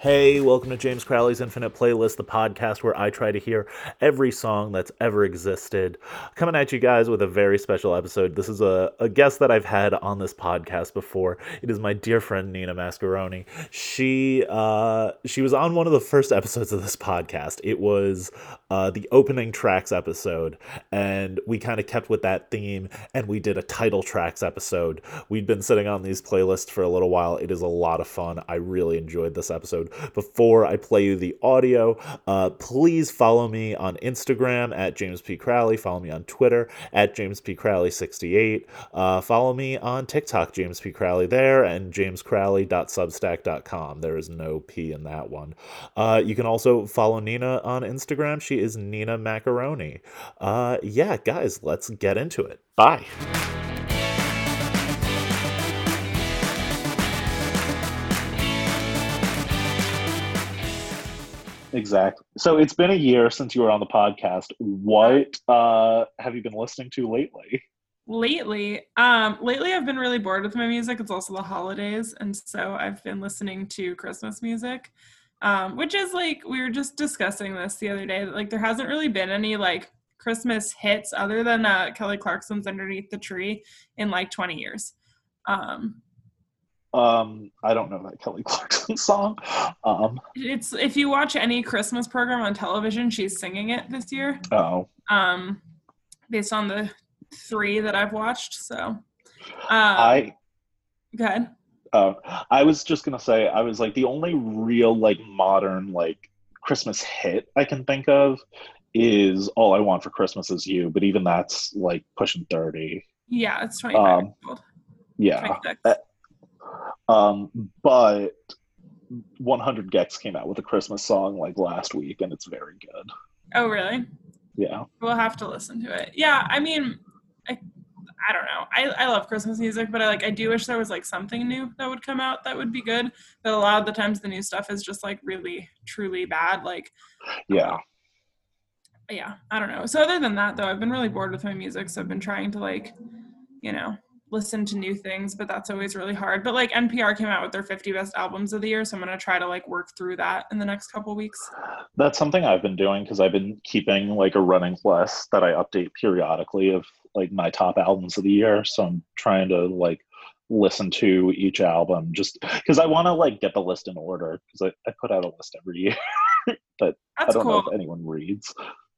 Hey, welcome to James Crowley's Infinite Playlist, the podcast where I try to hear every song that's ever existed. Coming at you guys with a very special episode. This is a, a guest that I've had on this podcast before. It is my dear friend Nina Mascheroni. She uh, she was on one of the first episodes of this podcast. It was uh, the opening tracks episode, and we kind of kept with that theme, and we did a title tracks episode. We'd been sitting on these playlists for a little while. It is a lot of fun. I really enjoyed this episode before I play you the audio, uh, please follow me on Instagram at James P. Crowley. Follow me on Twitter at James P. Crowley68. Uh, follow me on TikTok, James P. Crowley there, and jamescrowley.substack.com. There is no P in that one. Uh, you can also follow Nina on Instagram. She is Nina Macaroni. Uh, yeah, guys, let's get into it. Bye. Exactly. So it's been a year since you were on the podcast. What uh, have you been listening to lately? Lately, um, lately I've been really bored with my music. It's also the holidays, and so I've been listening to Christmas music, um, which is like we were just discussing this the other day. Like there hasn't really been any like Christmas hits other than uh, Kelly Clarkson's "Underneath the Tree" in like 20 years. Um, um, I don't know that Kelly Clarkson song. Um, it's if you watch any Christmas program on television, she's singing it this year. Oh. Um, based on the three that I've watched. So. Um, I. Go ahead. Uh, I was just gonna say I was like the only real like modern like Christmas hit I can think of is "All I Want for Christmas Is You," but even that's like pushing thirty. Yeah, it's twenty five. Um, yeah, um, but 100 gecs came out with a Christmas song like last week, and it's very good. Oh, really? Yeah. We'll have to listen to it. Yeah, I mean, I, don't know. I, I love Christmas music, but I like I do wish there was like something new that would come out that would be good. But a lot of the times the new stuff is just like really truly bad. Like Yeah. Um, yeah, I don't know. So other than that though, I've been really bored with my music, so I've been trying to like, you know, listen to new things, but that's always really hard. But like NPR came out with their 50 best albums of the year, so I'm going to try to like work through that in the next couple weeks. That's something I've been doing because I've been keeping like a running list that I update periodically of like my top albums of the year. So I'm trying to like listen to each album just because I want to like get the list in order because I, I put out a list every year, but that's I don't cool. know if anyone reads.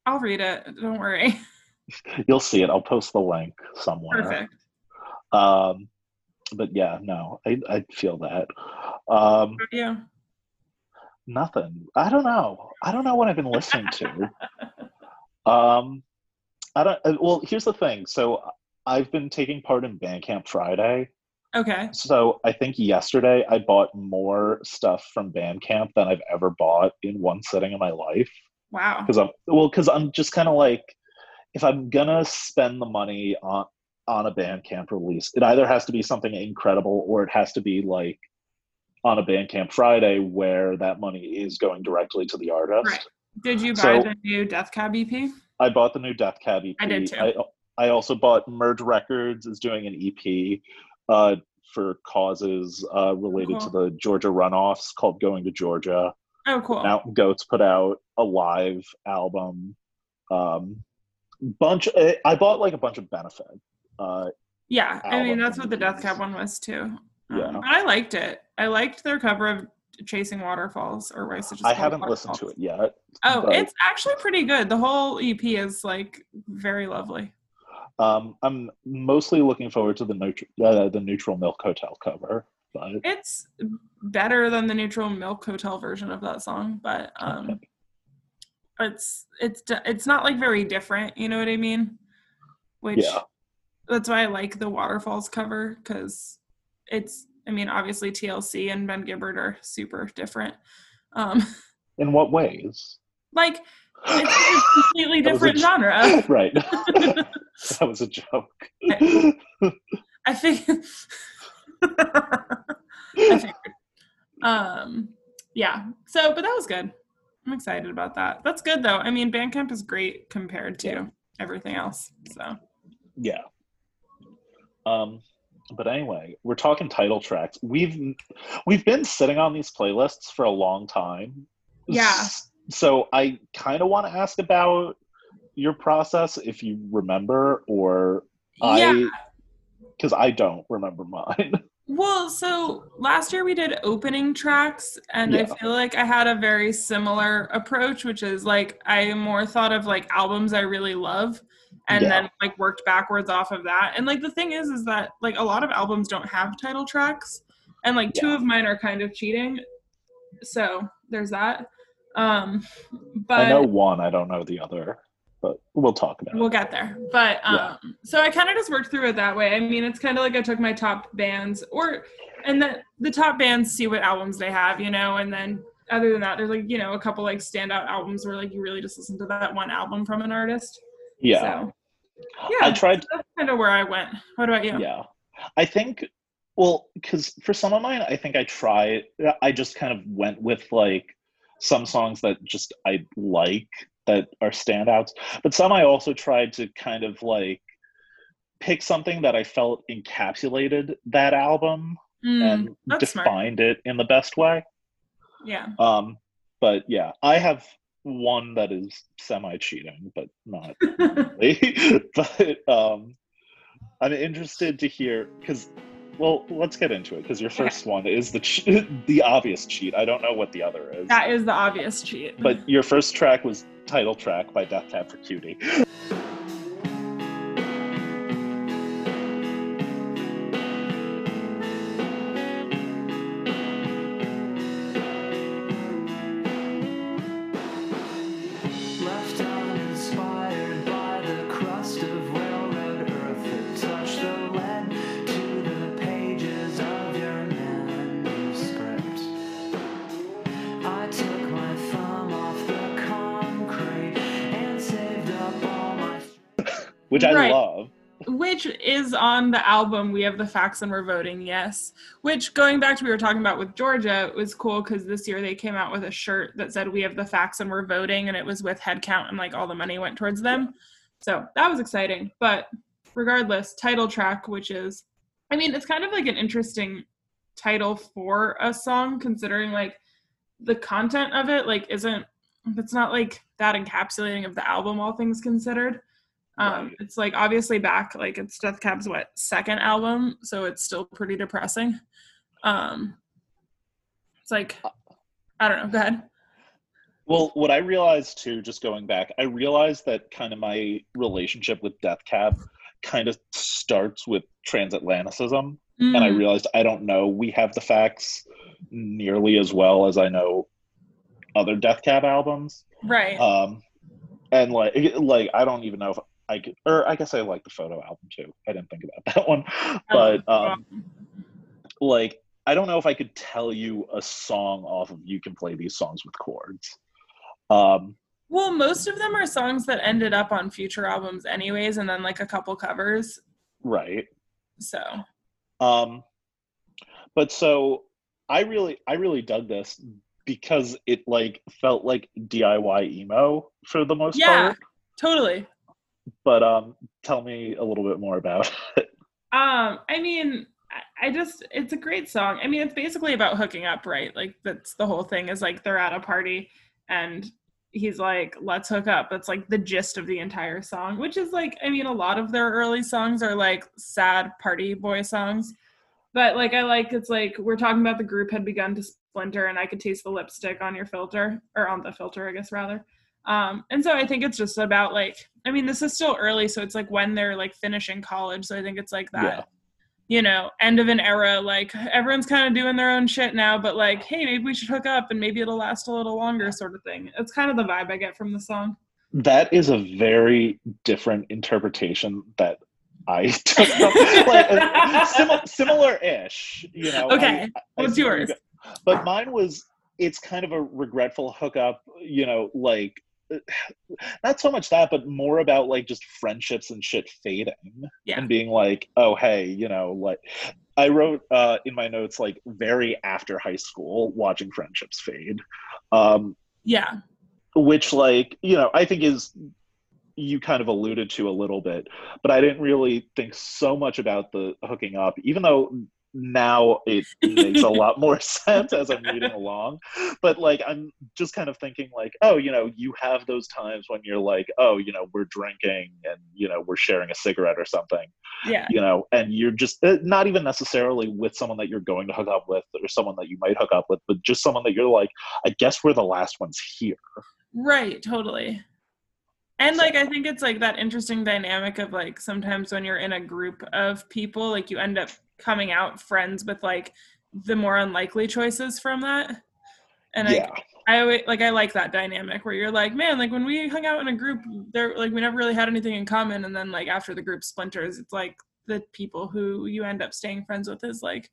I'll read it. Don't worry. You'll see it. I'll post the link somewhere. Perfect. Um, but yeah, no, I I feel that. Um, yeah. Nothing. I don't know. I don't know what I've been listening to. um, I don't. Uh, well, here's the thing. So I've been taking part in Bandcamp Friday. Okay. So I think yesterday I bought more stuff from Bandcamp than I've ever bought in one sitting in my life. Wow. Because I'm well, because I'm just kind of like, if I'm gonna spend the money on on a Bandcamp release. It either has to be something incredible or it has to be like on a Bandcamp Friday where that money is going directly to the artist. Right. Did you buy so, the new Death Cab EP? I bought the new Death Cab EP. I did too. I, I also bought Merge Records is doing an EP uh, for causes uh, related cool. to the Georgia runoffs called Going to Georgia. Oh, cool. Mountain Goats put out a live album. Um, bunch. I bought like a bunch of benefit uh, yeah, I mean that's what the Death Cab one was too. Um, yeah, I liked it. I liked their cover of Chasing Waterfalls or Race. I haven't listened to it yet. Oh, but... it's actually pretty good. The whole EP is like very lovely. Um, I'm mostly looking forward to the neutral, uh, the Neutral Milk Hotel cover. But it's better than the Neutral Milk Hotel version of that song, but um, okay. it's it's it's not like very different. You know what I mean? Which yeah that's why I like the waterfalls cover because it's I mean obviously TLC and Ben Gibbard are super different. Um, In what ways? Like it's a completely different genre. right. that was a joke. I, I think I figured. Um yeah. So but that was good. I'm excited about that. That's good though. I mean Bandcamp is great compared to yeah. everything else. So yeah um, but anyway, we're talking title tracks. We've we've been sitting on these playlists for a long time. Yeah. So I kind of want to ask about your process if you remember or Yeah. I because I don't remember mine. Well, so last year we did opening tracks, and I feel like I had a very similar approach, which is like I more thought of like albums I really love and Yeah. then like worked backwards off of that. And like the thing is, is that like a lot of albums don't have title tracks, and like two Yeah. of mine are kind of cheating. So there's that. Um, but I know one, I don't know the other, but we'll talk about it. We'll get there. But um Yeah. so I kind of just worked through it that way. I mean, it's kind of like I took my top bands or and the the top bands see what albums they have, you know, and then other than that there's like, you know, a couple like standout albums where like you really just listen to that one album from an artist. Yeah. So I yeah, tried that's kind of where I went. What about you? yeah i think well because for some of mine i think i tried i just kind of went with like some songs that just i like that are standouts but some i also tried to kind of like pick something that i felt encapsulated that album Mm, and that's smart. defined it in the best way yeah. um but yeah i have one that is semi cheating but not but um i'm interested to hear because well let's get into it because your Okay. first one is the ch- the obvious cheat i don't know what the other is that is the obvious cheat. but your first track was title track by death cab for cutie which i Right. love. Which is on the album we have the facts and we're voting yes which going back to what we were talking about with georgia it was cool because this year they came out with a shirt that said we have the facts and we're voting and it was with headcount and like all the money went towards them. So that was exciting. But regardless title track which is i mean it's kind of like an interesting title for a song considering like the content of it like isn't it's not like that encapsulating of the album all things considered um Right. it's like obviously back like it's death cab's what second album so it's still pretty depressing um it's like i don't know go ahead Well, what I realized too, just going back, I realized that kind of my relationship with Death Cab kind of starts with transatlanticism. And I Mm, realized I don't know we have the facts nearly as well as I know other Death Cab albums. right Um, and like, like I don't even know if I could, or I guess I like the photo album too. I didn't think about that one, but um, like I don't know if I could tell you a song off of "You Can Play These Songs with Chords." Um, well most of them are songs that ended up on future albums anyways and then like a couple covers right. so Um, but so I really, I really dug this because it like felt like DIY emo for the most Yeah. part. Yeah, totally But um, tell me a little bit more about it. Um, I mean, I- just it's a great song. I mean, it's basically about hooking up, right? Like that's the whole thing is like they're at a party and he's like, "Let's hook up." That's like the gist of the entire song, which is like I mean, a lot of their early songs are like sad party boy songs. But like I like it's like we're talking about the group had begun to splinter and I could taste the lipstick on your filter or on the filter, I guess rather. Um, and so I think it's just about like, I mean, this is still early, so it's like when they're like finishing college. So I think it's like that, Yeah. you know, end of an era. Like everyone's kind of doing their own shit now, but like, hey, maybe we should hook up and maybe it'll last a little longer, sort of thing. It's kind of the vibe I get from the song. That is a very different interpretation that I took. Like sim- similar-ish, you know. Okay, I what's see where yours? But mine was. It's kind of a regretful hookup, you know, like not so much that, but more about like just friendships and shit fading Yeah. and being like, oh hey, you know, like I wrote uh, in my notes like very after high school, watching friendships fade, um, Yeah. which like you know I think is you kind of alluded to a little bit, but I didn't really think so much about the hooking up, even though now it makes a lot more sense as I'm reading along. But like, I'm just kind of thinking, like, oh, you know, you have those times when you're like, oh, you know, we're drinking and, you know, we're sharing a cigarette or something, Yeah. you know, and you're just uh, not even necessarily with someone that you're going to hook up with or someone that you might hook up with, but just someone that you're like, I guess we're the last ones here. Right, totally. And like I think it's like that interesting dynamic of like sometimes when you're in a group of people, like you end up coming out friends with like the more unlikely choices from that. And yeah. I I always, like I like that dynamic where you're like, man, like when we hung out in a group, there like we never really had anything in common, and then like after the group splinters, it's like the people who you end up staying friends with is like,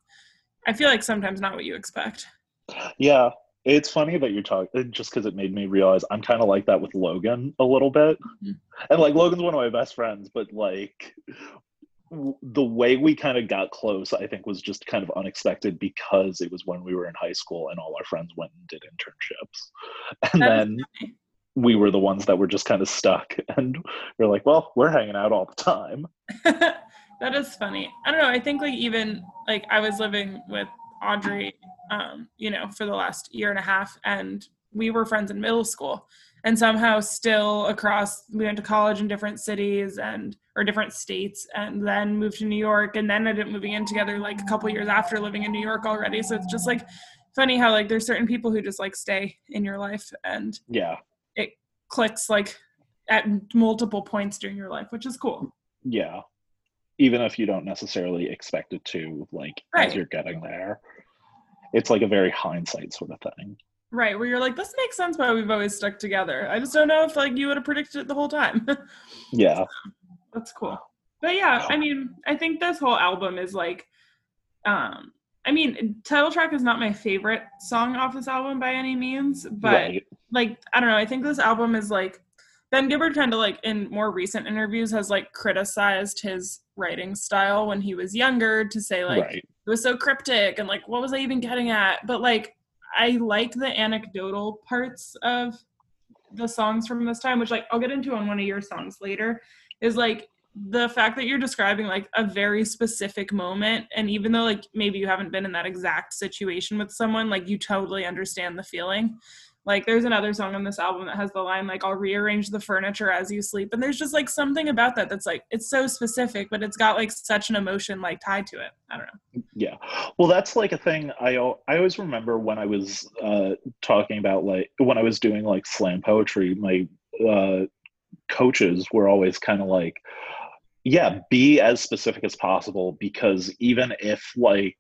I feel like sometimes not what you expect. Yeah, it's funny that you're talking just because it made me realize I'm kind of like that with Logan a little bit. Mhm. And like Logan's one of my best friends, but like w- the way we kind of got close, I think, was just kind of unexpected because it was when we were in high school and all our friends went and did internships. And That then we were the ones that were just kind of stuck. And we're like, well, we're hanging out all the time. that is funny. I don't know. I think like even like I was living with Audrey, um, you know, for the last year and a half, and we were friends in middle school, and somehow still across. We went to college in different cities and or different states, and then moved to New York, and then ended up moving in together like a couple years after living in New York already. So it's just like funny how like there's certain people who just like stay in your life and Yeah. It clicks like at multiple points during your life, which is cool. Yeah. Even if you don't necessarily expect it to, like Right. as you're getting there. It's like a very hindsight sort of thing. Right, where you're like, this makes sense why we've always stuck together. I just don't know if like you would have predicted it the whole time. Yeah. That's cool. But yeah, I mean, I think this whole album is like, um, I mean, title track is not my favorite song off this album by any means, but right. like, I don't know. I think this album is like Ben Gibbard kind of like in more recent interviews has like criticized his writing style when he was younger to say like right. it was so cryptic and like what was i even getting at but like i like the anecdotal parts of the songs from this time which like i'll get into on one of your songs later is like the fact that you're describing like a very specific moment and even though like maybe you haven't been in that exact situation with someone like you totally understand the feeling like there's another song on this album that has the line like I'll rearrange the furniture as you sleep and there's just like something about that that's like it's so specific but it's got like such an emotion like tied to it. I don't know. Yeah. Well, that's like a thing I I always remember when I was uh, talking about like when I was doing like slam poetry, my uh, coaches were always kind of like, yeah, be as specific as possible because even if like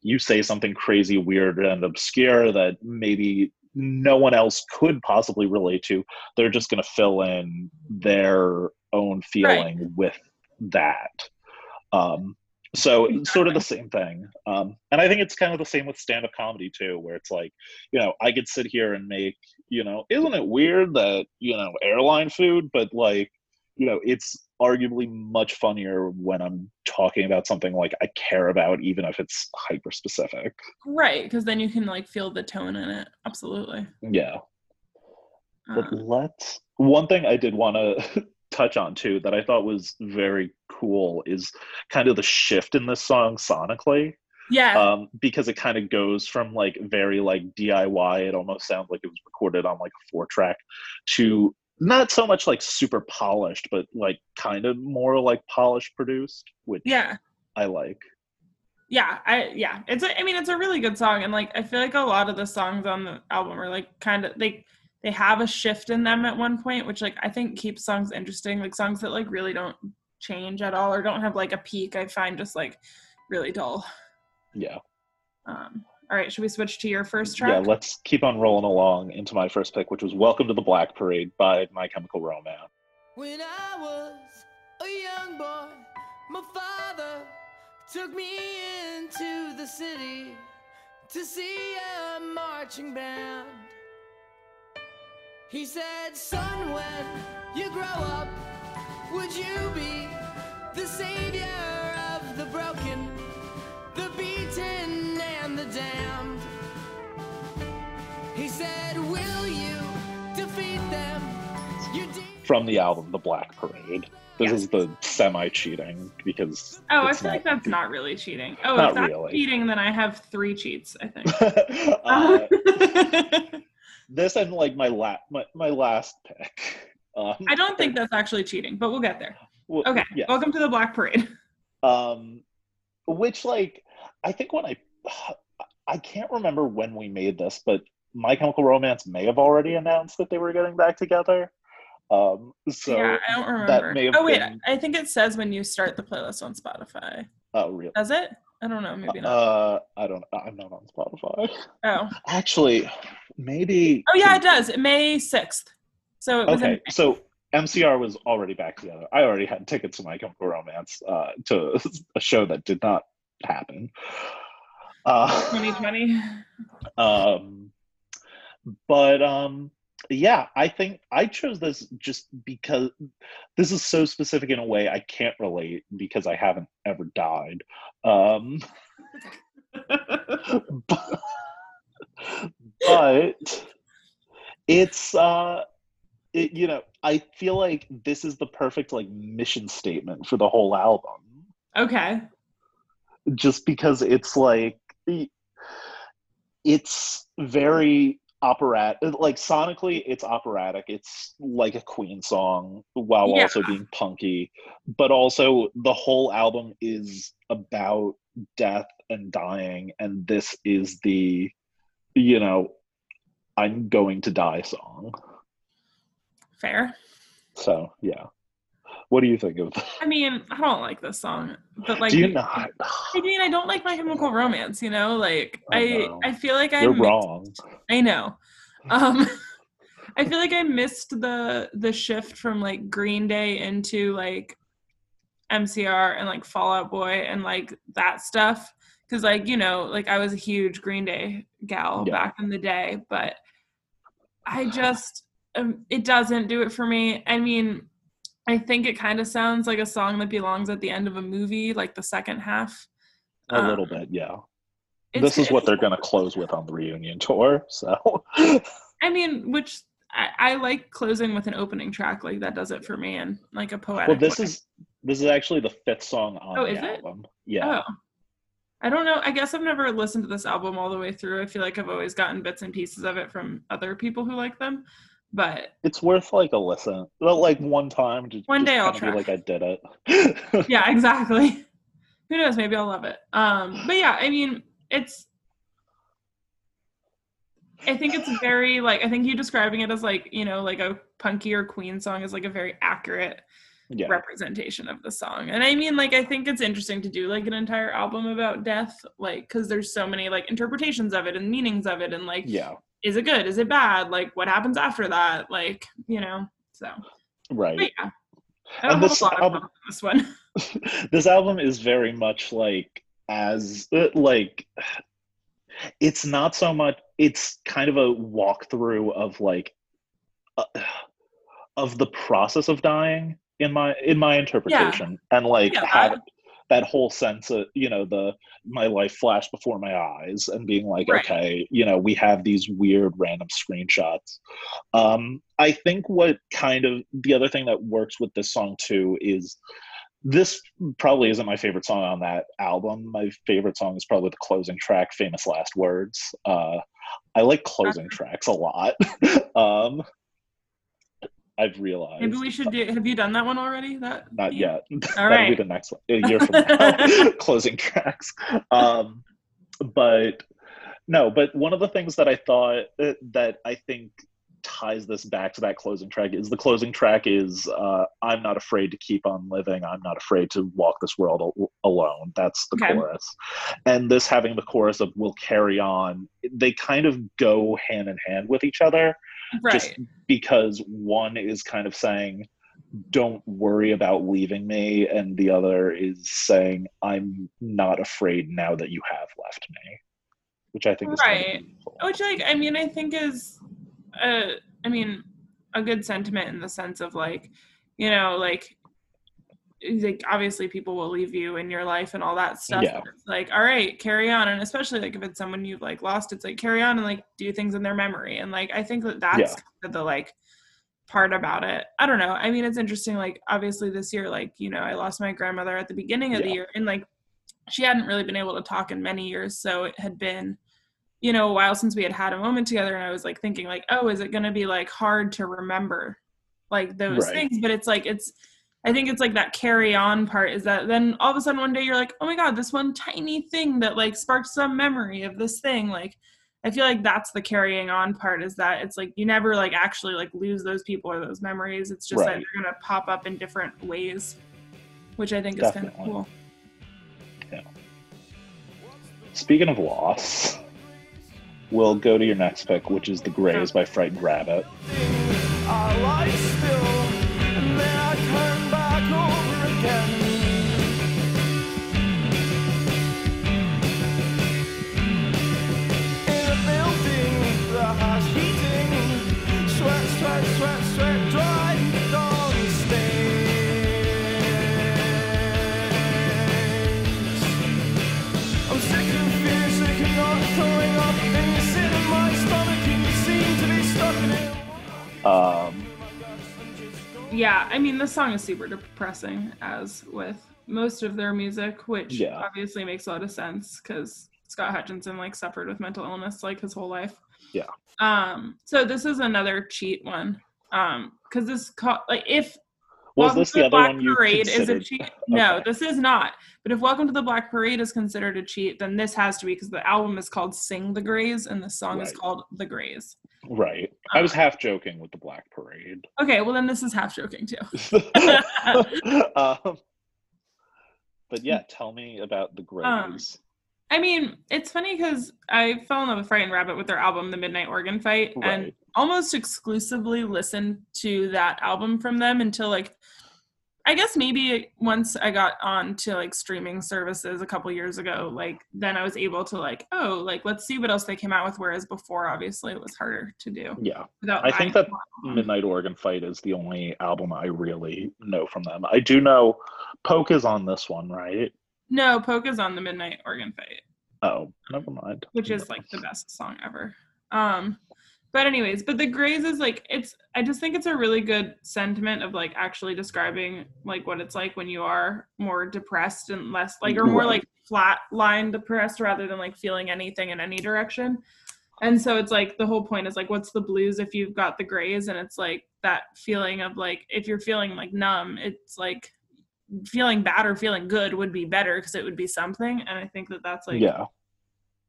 you say something crazy, weird, and obscure that maybe no one else could possibly relate to, they're just going to fill in their own feeling with that. Um, so sort of the same thing. Um, and i think it's kind of the same with stand-up comedy too where it's like you know i could sit here and make you know isn't it weird that you know airline food but like you know it's arguably much funnier when i'm talking about something like i care about even if it's hyper specific Right, because then you can like feel the tone in it. Absolutely. yeah but Um, let's one thing i did want to touch on too that i thought was very cool is kind of the shift in this song sonically yeah. um, because it kind of goes from like very like DIY. It almost sounds like it was recorded on like a four track to not so much like super polished, but like kind of more like polished produced, which yeah. I like. yeah i yeah it's a, i mean it's a really good song and like i feel like a lot of the songs on the album are like kind of they they have a shift in them at one point which like i think keeps songs interesting like songs that like really don't change at all or don't have like a peak i find just like really dull Yeah, um all right should we switch to your first track? yeah. Let's keep on rolling along into my first pick, which was "Welcome to the Black Parade" by My Chemical Romance. When I was a young boy, my father took me into the city to see a marching band. He said, Son, when you grow up, would you be the savior from the album The Black Parade. This Yes. is the semi cheating because Oh, I feel like that's not really cheating. Oh, Not if that's really. cheating, then I have three cheats. I think. uh, this and like my la- my, my last pick. Um, I don't think that's actually cheating, but we'll get there. w- Okay. yes. Welcome to the Black Parade. um which like i think when i i can't remember when we made this but my chemical romance may have already announced that they were getting back together um so yeah, I don't remember. that may have oh wait, been- I think it says when you start the playlist on Spotify. oh really Does it? I don't know. Maybe not. uh i don't i'm not on spotify oh. actually maybe Oh yeah, it does. May sixth. So it was okay so mcr was already back together i already had tickets to my chemical romance uh to a show that did not happen uh 2020. um but um yeah i think i chose this just because this is so specific in a way i can't relate because i haven't ever died um but, but it's uh it, you know i feel like this is the perfect like mission statement for the whole album okay. just because it's like it's very operatic like sonically it's operatic it's like a queen song while Yeah. also being punky but also the whole album is about death and dying and this is the you know i'm going to die song Fair. so yeah what do you think of I mean, I don't like this song, but like, do you not I mean, I don't like My Chemical Romance. You know, like I I. I feel like I you're missed- wrong I know. Um, I feel like I missed the the shift from like Green Day into like MCR and like Fall Out Boy and like that stuff. Cause like you know, like I was a huge Green Day gal Yeah. back in the day, but I just um, it doesn't do it for me. I mean, I think it kind of sounds like a song that belongs at the end of a movie, like the second half. a Um, little bit yeah It's- this is what they're going to close with on the reunion tour so I mean, which I, I like closing with an opening track, like that does it for me, and like a poetic. well this way. is this is actually the fifth song on Oh, the is it? album yeah Oh, I don't know. I guess I've never listened to this album all the way through. I feel like I've always gotten bits and pieces of it from other people who like them, but it's worth like a listen well, like one time to One day I'll try. like i did it yeah, exactly. Who knows? Maybe I'll love it. Um, but yeah, I mean, it's. I think it's very like I think you describing it as like you know like a punky or Queen song is like a very accurate yeah representation of the song. And I mean, like, I think it's interesting to do like an entire album about death, like, because there's so many like interpretations of it and meanings of it, and like, yeah is it good? Is it bad? Like, what happens after that? Like, you know. So, right but yeah, I don't And have this a lot of album- this one. this album is very much like as like it's not so much it's kind of a walkthrough of like uh, of the process of dying in my in my interpretation. And like Yeah, have I- that whole sense of you know the my life flashed before my eyes and being like Right. okay you know we have these weird random screenshots. Um i think what kind of the other thing that works with this song too is this probably isn't my favorite song on that album my favorite song is probably the closing track famous last words uh i like closing tracks a lot um i've realized Maybe we should do. Have you done that one already? That not yeah. yet All That'll be the next one, a year from now. closing tracks. Um, but no, but one of the things that I thought uh, that I think ties this back to that closing track is the closing track is uh, I'm not afraid to keep on living. I'm not afraid to walk this world al- alone. That's the Okay. chorus. And this having the chorus of we'll carry on, they kind of go hand in hand with each other Right. just because one is kind of saying don't worry about leaving me and the other is saying i'm not afraid now that you have left me which i think is kind of Right. which like i mean i think is uh i mean a good sentiment in the sense of like you know like like obviously people will leave you in your life and all that stuff Yeah. like all right carry on and especially like if it's someone you've like lost it's like carry on and like do things in their memory and like i think that that's Yeah. kind of the like part about it. I don't know. I mean, it's interesting. Like, obviously, this year, like, you know, I lost my grandmother at the beginning of the year, and like, she hadn't really been able to talk in many years. So it had been, you know, a while since we had had a moment together. And I was like thinking, like, oh, is it going to be like hard to remember like those Right. things? But it's like, it's, I think it's like that carry on part is that then all of a sudden one day you're like, oh my God, this one tiny thing that like sparked some memory of this thing. Like, I feel like that's the carrying on part is that it's like you never like actually like lose those people or those memories. It's just that Right. they're gonna pop up in different ways, which I think is kind of Definitely. cool. Speaking of loss, we'll go to your next pick, which is The Greys by Frightened Rabbit. Still, and then I turn back over again. Um, Yeah, I mean, this song is super depressing, as with most of their music, which Yeah. obviously makes a lot of sense because Scott Hutchison like suffered with mental illness like his whole life. Yeah. Um. So this is another cheat one. Um. Because this call like if was Welcome this to the other Black one you Parade is a considered? cheat? No, this is not. But if Welcome to the Black Parade is considered a cheat, then this has to be because the album is called Sing the Greys and the song is called The Greys. Right. I was half joking with the Black Parade. Okay, well then this is half joking too. um, but yeah, tell me about The Greys. Um, I mean, it's funny because I fell in love with Frightened Rabbit with their album, The Midnight Organ Fight, and almost exclusively listened to that album from them until like, I guess maybe once I got on to like streaming services a couple years ago, like then I was able to like, oh, like let's see what else they came out with. Whereas before, obviously, it was harder to do. yeah. I think that. Midnight Organ Fight is the only album I really know from them. I do know Poke is on this one, right? No, Poke is on the Midnight Organ Fight. Oh, never mind. which is like the best song ever. Um, but anyways, but the Greys is like it's. I just think it's a really good sentiment of like actually describing like what it's like when you are more depressed and less like or more like flat line depressed rather than like feeling anything in any direction. And so it's like the whole point is like what's the blues if you've got the grays and it's like that feeling of like if you're feeling like numb, it's like feeling bad or feeling good would be better because it would be something and I think that that's like yeah.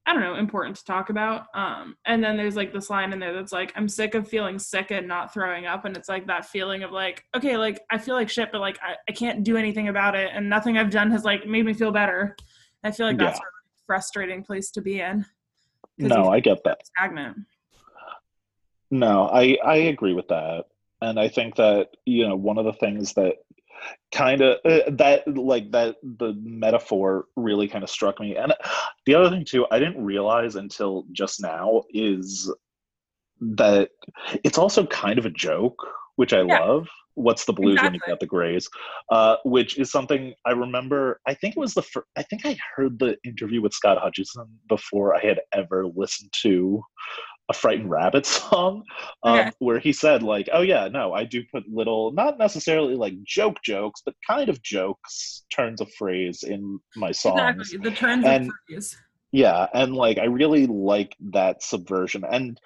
I don't know, important to talk about. Um, and then there's like this line in there that's like, I'm sick of feeling sick and not throwing up. And it's like that feeling of like, okay, like I feel like shit, but like I, I can't do anything about it. And nothing I've done has like made me feel better. I feel like that's Yeah. a frustrating place to be in. No, I get that. stagnant. No, I I agree with that, and I think that you know one of the things that kind of uh, that like that the metaphor really kind of struck me, and the other thing too, I didn't realize until just now is that it's also kind of a joke, which I Yeah. love. What's the blues when you got the grays? Uh, which is something I remember. I think it was the first. I think I heard the interview with Scott Hutchison before I had ever listened to a frightened rabbit song um, Okay. where he said like oh yeah no i do put little not necessarily like joke jokes but kind of jokes turns of phrase in my songs Exactly. The turns And- of phrase. yeah and like i really like that subversion and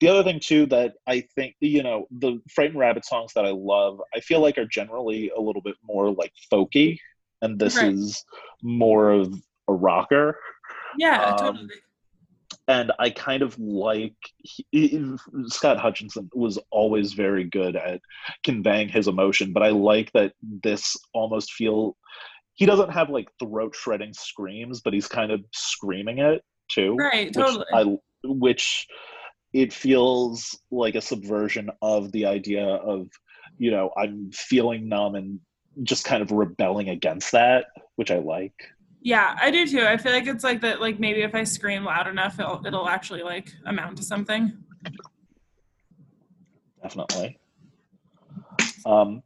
the other thing too that i think you know the frightened rabbit songs that i love i feel like are generally a little bit more like folky and this Right. is more of a rocker Yeah, um, totally. And I kind of like he, Scott Hutchison was always very good at conveying his emotion, but I like that this almost feel he doesn't have like throat shredding screams, but he's kind of screaming it too, Right, which totally. I which it feels like a subversion of the idea of you know I'm feeling numb and just kind of rebelling against that, which I like. Yeah, I do too. I feel like it's like that. Like maybe if I scream loud enough, it'll it'll actually like amount to something. definitely. Um,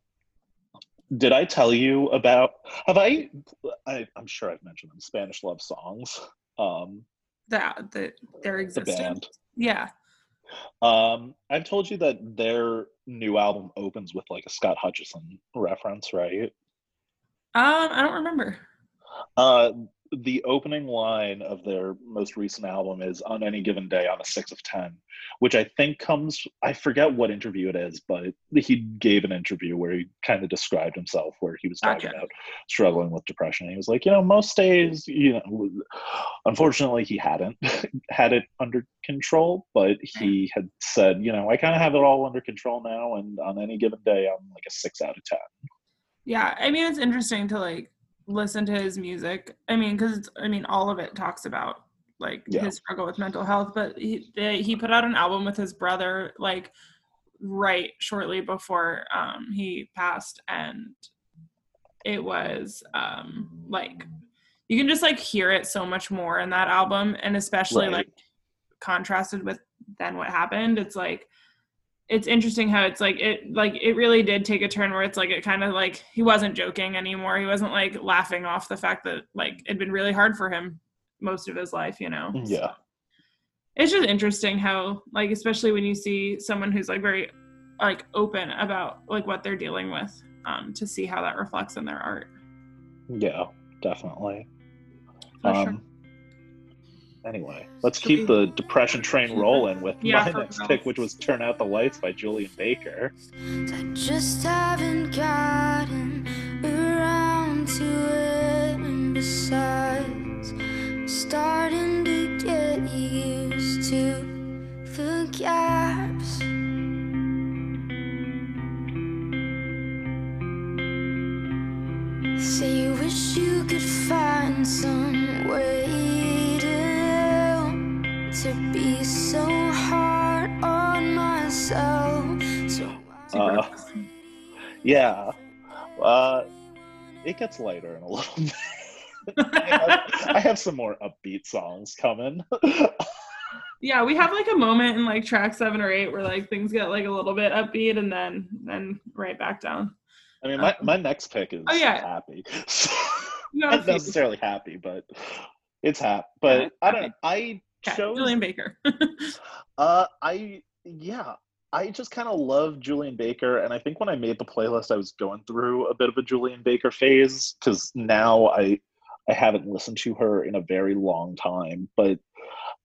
did I tell you about? Have I, I? I'm sure I've mentioned them. Spanish love songs. Um, That that their the band. Yeah. Um, I've told you that their new album opens with like a Scott Hutchison reference, right? Um, I don't remember. Uh, the opening line of their most recent album is on any given day on a six of ten which i think comes i forget what interview it is but he gave an interview where he kind of described himself where he was talking about struggling with depression. He was like you know most days you know unfortunately he hadn't had it under control but he had said you know i kind of have it all under control now and on any given day i'm like a six out of ten. Yeah, I mean it's interesting to like listen to his music. I mean, because I mean all of it talks about like Yeah. his struggle with mental health. But he they, he put out an album with his brother like right shortly before um, he passed, and it was um, like you can just like hear it so much more in that album, and especially Right. like contrasted with then what happened. It's like it's interesting how it's like it like it really did take a turn where it's like it kind of like he wasn't joking anymore he wasn't like laughing off the fact that like it'd been really hard for him most of his life you know Yeah. So, it's just interesting how like especially when you see someone who's like very like open about like what they're dealing with um to see how that reflects in their art yeah definitely For sure. Anyway, let's keep the depression train rolling with Yeah, my next pick, which was "Turn Out the Lights" by Julien Baker. I just haven't gotten around to it. And besides, I'm starting to get used to the gaps. Say you wish you could find some way myself. So Uh, Yeah, uh, it gets lighter in a little bit. I, have, I have some more upbeat songs coming. yeah we have like a moment in like track seven or eight where like things get like a little bit upbeat and then then right back down I mean, my, my next pick is Oh, yeah. happy. You Not necessarily happy, but it's happy. But Yeah, I don't. happy. I Okay, chose Julien Baker. Uh, I yeah, I just kind of love Julien Baker, and I think when I made the playlist, I was going through a bit of a Julien Baker phase because now I I haven't listened to her in a very long time, but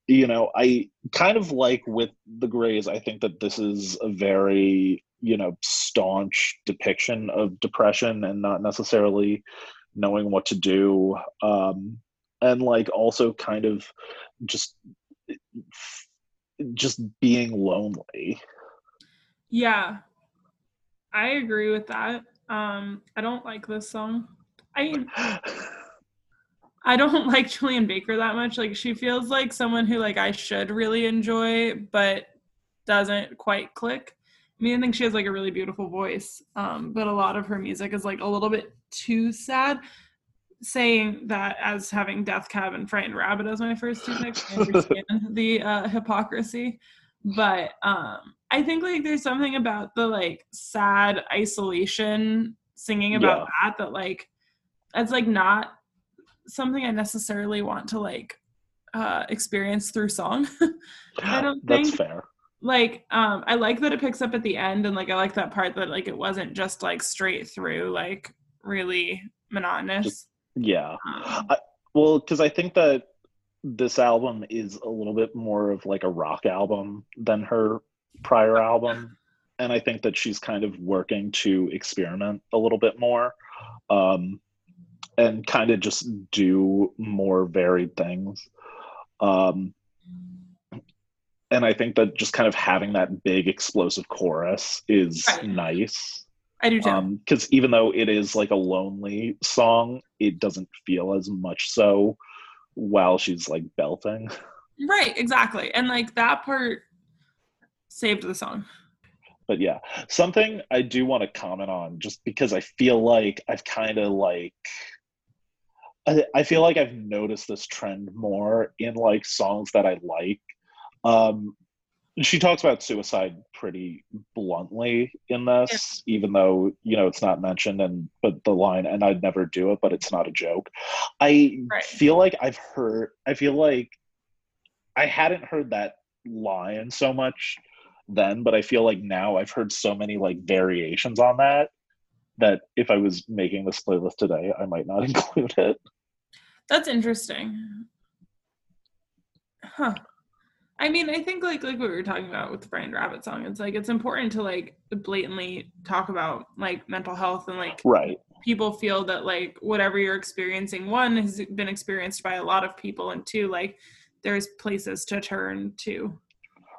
you know, I kind of like with the Greys. I think that this is a very you know staunch depiction of depression and not necessarily knowing what to do um and like also kind of just just being lonely. Yeah, I agree with that. Um, I don't like this song. I I don't like Julien Baker that much. Like she feels like someone who like I should really enjoy, but doesn't quite click. I mean, I think she has like a really beautiful voice, um, but a lot of her music is like a little bit too sad. Saying that as having Death Cab and Frightened Rabbit as my first two picks, I understand the uh, hypocrisy, but um, I think like there's something about the like sad isolation singing about Yeah. that that like it's like not something I necessarily want to like uh experience through song. I don't That's think fair. like um I like that it picks up at the end and like I like that part that like it wasn't just like straight through like really monotonous. Yeah. Um, Well, because I think that this album is a little bit more of like a rock album than her prior album. And I think that she's kind of working to experiment a little bit more um, and kind of just do more varied things. Um, and I think that just kind of having that big explosive chorus is Right. nice. I do too. because even though it is like a lonely song it doesn't feel as much so while she's like belting right, exactly. And like that part saved the song. but yeah something i do want to comment on just because i feel like i've kind of like I, I feel like i've noticed this trend more in like songs that i like um she talks about suicide pretty bluntly in this even though you know it's not mentioned and but the line and i'd never do it but it's not a joke i Right. feel like i've heard i feel like i hadn't heard that line so much then, but I feel like now I've heard so many like variations on that that if I was making this playlist today, I might not include it. That's interesting. Huh. I mean, I think like like what we were talking about with the Brian Rabbit song, it's like it's important to like blatantly talk about like mental health and like Right. people feel that like whatever you're experiencing one has been experienced by a lot of people and two like there's places to turn to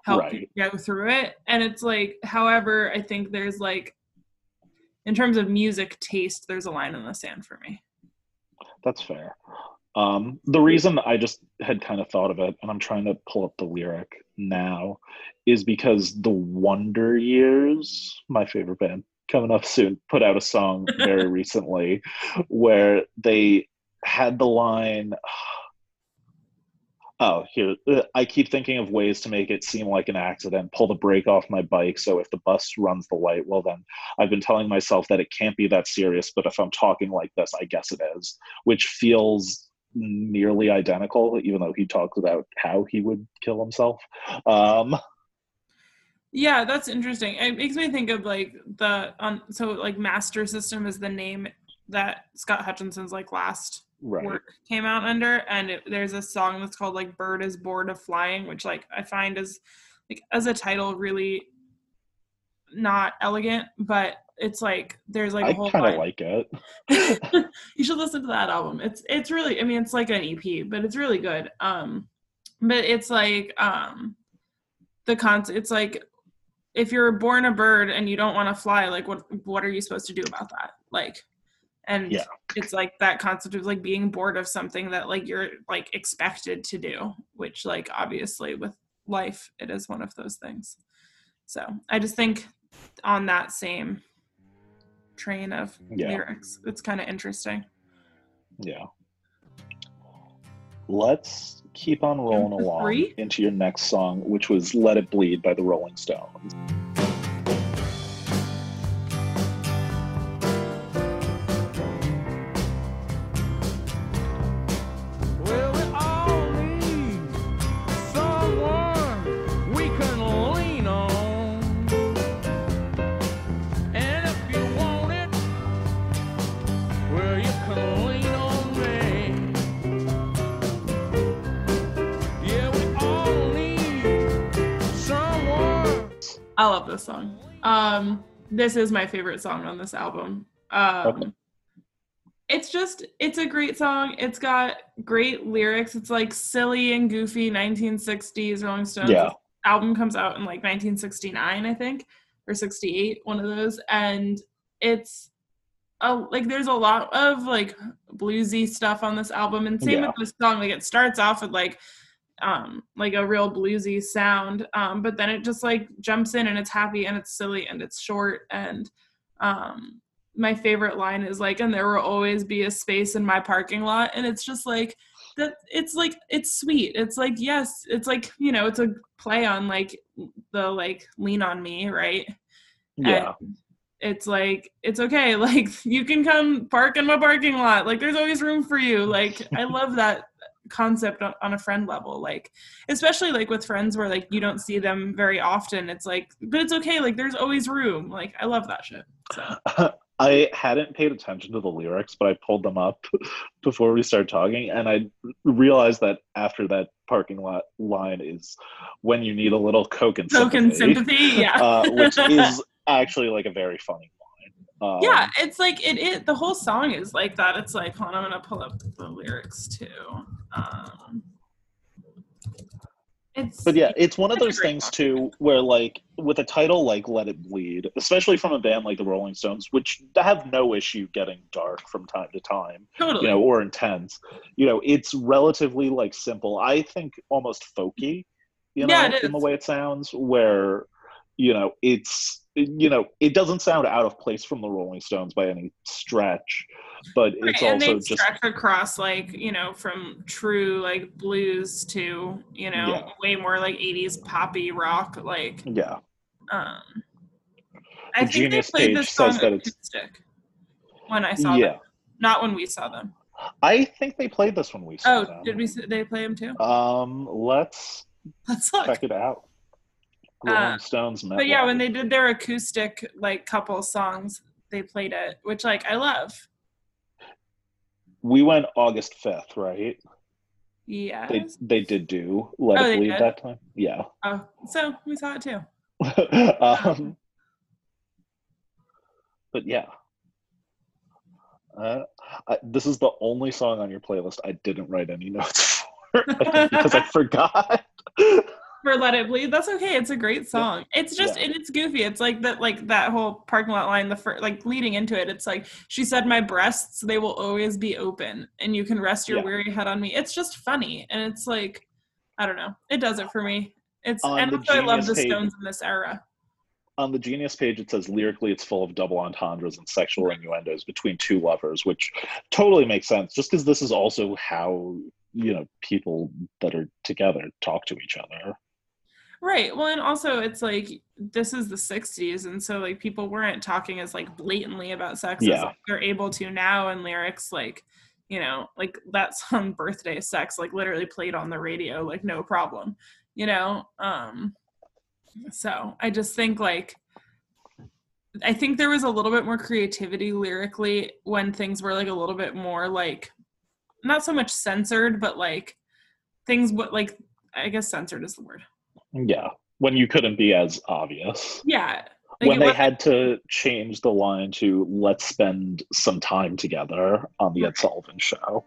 help Right. you go through it and it's like however i think there's like in terms of music taste there's a line in the sand for me That's fair. Um, the reason I just had kind of thought of it, and I'm trying to pull up the lyric now, is because the Wonder Years, my favorite band, coming up soon, put out a song very recently where they had the line. Oh, here. uh, I keep thinking of ways to make it seem like an accident. Pull the brake off my bike. So if the bus runs the light, well, then I've been telling myself that it can't be that serious. But if I'm talking like this, I guess it is, which feels nearly identical, even though he talks about how he would kill himself. Um, yeah that's interesting it makes me think of like the um so like Mastersystem is the name that Scott Hutchison's like last right. work came out under and it, there's a song that's called like bird is bored of flying which like i find is like as a title really not elegant but it's like there's like a I whole kind of like it. you should listen to that album it's it's really i mean it's like an ep but it's really good um but it's like um the concept it's like if you're born a bird and you don't want to fly like what what are you supposed to do about that like and Yeah. it's like that concept of like being bored of something that like you're like expected to do which like obviously with life it is one of those things so i just think on that same train of Yeah. lyrics it's kind of interesting Yeah. Let's keep on rolling along into your next song, which was Let It Bleed by the Rolling Stones. Song. Um, this is my favorite song on this album. Um, Okay. It's just, it's a great song. It's got great lyrics. It's like silly and goofy 1960s Rolling Stones. Yeah. Album comes out in like 1969, I think, or 68, one of those. And it's a, like there's a lot of like bluesy stuff on this album. And same Yeah. with this song. Like it starts off with like um like a real bluesy sound. Um but then it just like jumps in and it's happy and it's silly and it's short. And um my favorite line is like and there will always be a space in my parking lot. And it's just like that it's like it's sweet. It's like yes it's like you know it's a play on like the like lean on me right? Yeah. and it's like it's okay. Like you can come park in my parking lot. Like there's always room for you. Like i love that concept on, on a friend level like especially like with friends where like you don't see them very often it's like but it's okay like there's always room like i love that shit so I hadn't paid attention to the lyrics, but I pulled them up before we started talking, and I realized that after that parking lot line is when you need a little coke and token sympathy, sympathy yeah uh, which is actually like a very funny. Um, yeah it's like it, it the whole song is like that it's like hold on i'm gonna pull up the lyrics too um it's But yeah, it's one of those things too, where like with a title like "Let It Bleed," especially from a band like the Rolling Stones, which have no issue getting dark from time to time, totally you know, or intense. You know, it's relatively like simple. I think almost folky, you know, Yeah, in the way it sounds. Where you know, it's you know, it doesn't sound out of place from the Rolling Stones by any stretch, but it's and also just stretch across like you know from true like blues to you know Yeah. way more like 80s poppy rock like yeah. um i The think they played this song acoustic when i saw Yeah. them not when we saw them I think they played this when we saw oh them. Oh, did we they play them too Um, let's Let's look. check it out. Rolling Uh, Stones met. But yeah, when they did their acoustic like couple songs, they played it, which like I love. we went August fifth, right? Yeah. They they did do Let Oh, It Bleed did? that time. Yeah. oh, so we saw it too. um, but yeah. Uh, I, this is the only song on your playlist I didn't write any notes for because I forgot. For Let It Bleed, that's okay. It's a great song. It's just Yeah. and it's goofy. It's like that like that whole parking lot line. The first like leading into it, it's like she said, "My breasts they will always be open, and you can rest your Yeah. weary head on me." It's just funny, and it's like I don't know. It does it for me. It's On and also I love the page- Stones in this era. on the Genius page, it says lyrically it's full of double entendres and sexual innuendos between two lovers, which totally makes sense. Just because this is also how you know people that are together talk to each other. Right. Well, and also it's like this is the 60s and so like people weren't talking as like blatantly about sex as like, they're able to now in lyrics like you know, like that song birthday sex like literally played on the radio like no problem. You know? Um so I just think like I think there was a little bit more creativity lyrically when things were like a little bit more like not so much censored but like things what like I guess censored is the word. Yeah, when you couldn't be as obvious. Yeah. Like, when they wasn't- had to change the line to "Let's spend some time together" on the Ed Sullivan Show.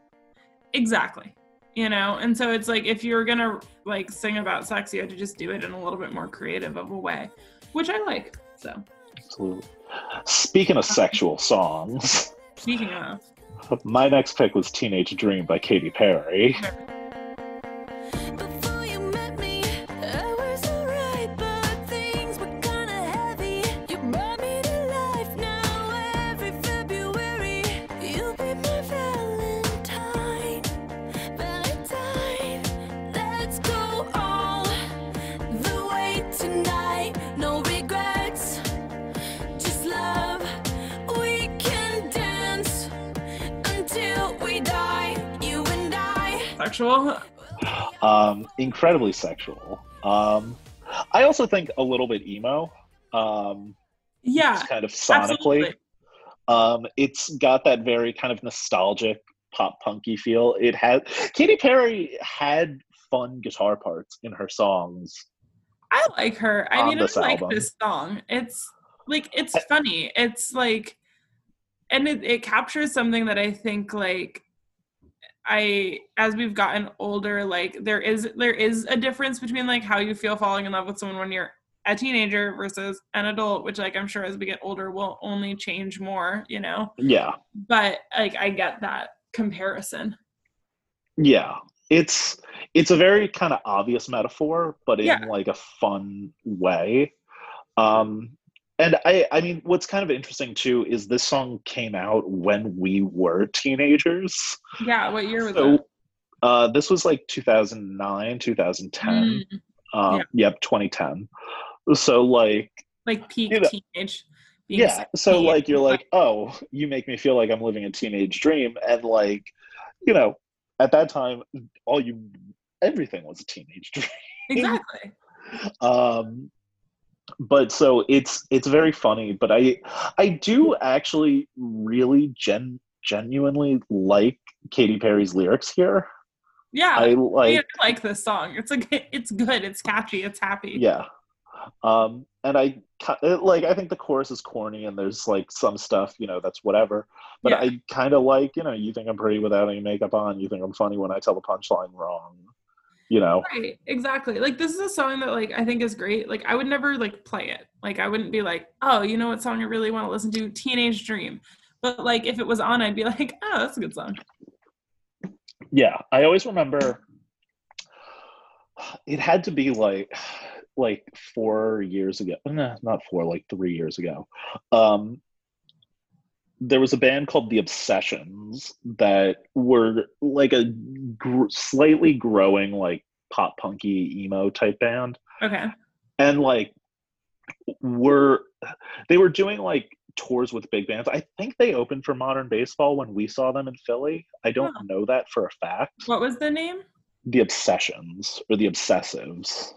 exactly. You know, and so it's like if you're gonna like sing about sex, you have to just do it in a little bit more creative of a way, which I like. So Absolutely. Speaking of um, sexual songs, speaking of, my next pick was "Teenage Dream" by Katy Perry. Sexual. um, incredibly sexual. Um, I also think a little bit emo. Um, Yeah, kind of sonically. Um, it's got that very kind of nostalgic pop punky feel. It had Katy Perry had fun guitar parts in her songs. I like her. I mean, I like album. this song. It's like it's I- funny. It's like, and it, it captures something that I think like I as we've gotten older, like there is there is a difference between like how you feel falling in love with someone when you're a teenager versus an adult, which like I'm sure as we get older will only change more, you know. Yeah, But like I get that comparison. yeah. It's it's a very kind of obvious metaphor, but in Yeah. like a fun way. Um, and I I mean, what's kind of interesting too is this song came out when we were teenagers. Yeah, what year was it? So that? uh, this was like 2009, 2010. Mm, Um, Yep, 2010. So like, like peak You know, teenage. being yeah. So 16. like, you're like, oh, you make me feel like I'm living a teenage dream, and like, you know, at that time, all you, everything was a teenage dream. exactly. Um, but so it's it's very funny, but I I do actually really gen genuinely like Katy Perry's lyrics here. Yeah. I like. I like this song. It's like it's good. It's catchy. It's happy. yeah um and i like i think the chorus is corny and there's like some stuff you know that's whatever but Yeah. i kind of like you know you think i'm pretty without any makeup on you think i'm funny when i tell the punchline wrong you know Right. Exactly. Like this is a song that like I think is great. Like I would never like play it. Like I wouldn't be like, oh, you know what song I really want to listen to? Teenage Dream. But like if it was on, I'd be like, oh, that's a good song. yeah i always remember it had to be like like four years ago no not four like three years ago um there was a band called the obsessions that were like a gr- slightly growing like pop punky emo type band Okay. and like were they were doing like tours with big bands i think they opened for modern baseball when we saw them in philly i don't Huh. know that for a fact What was the name? the Obsessions or the Obsessives.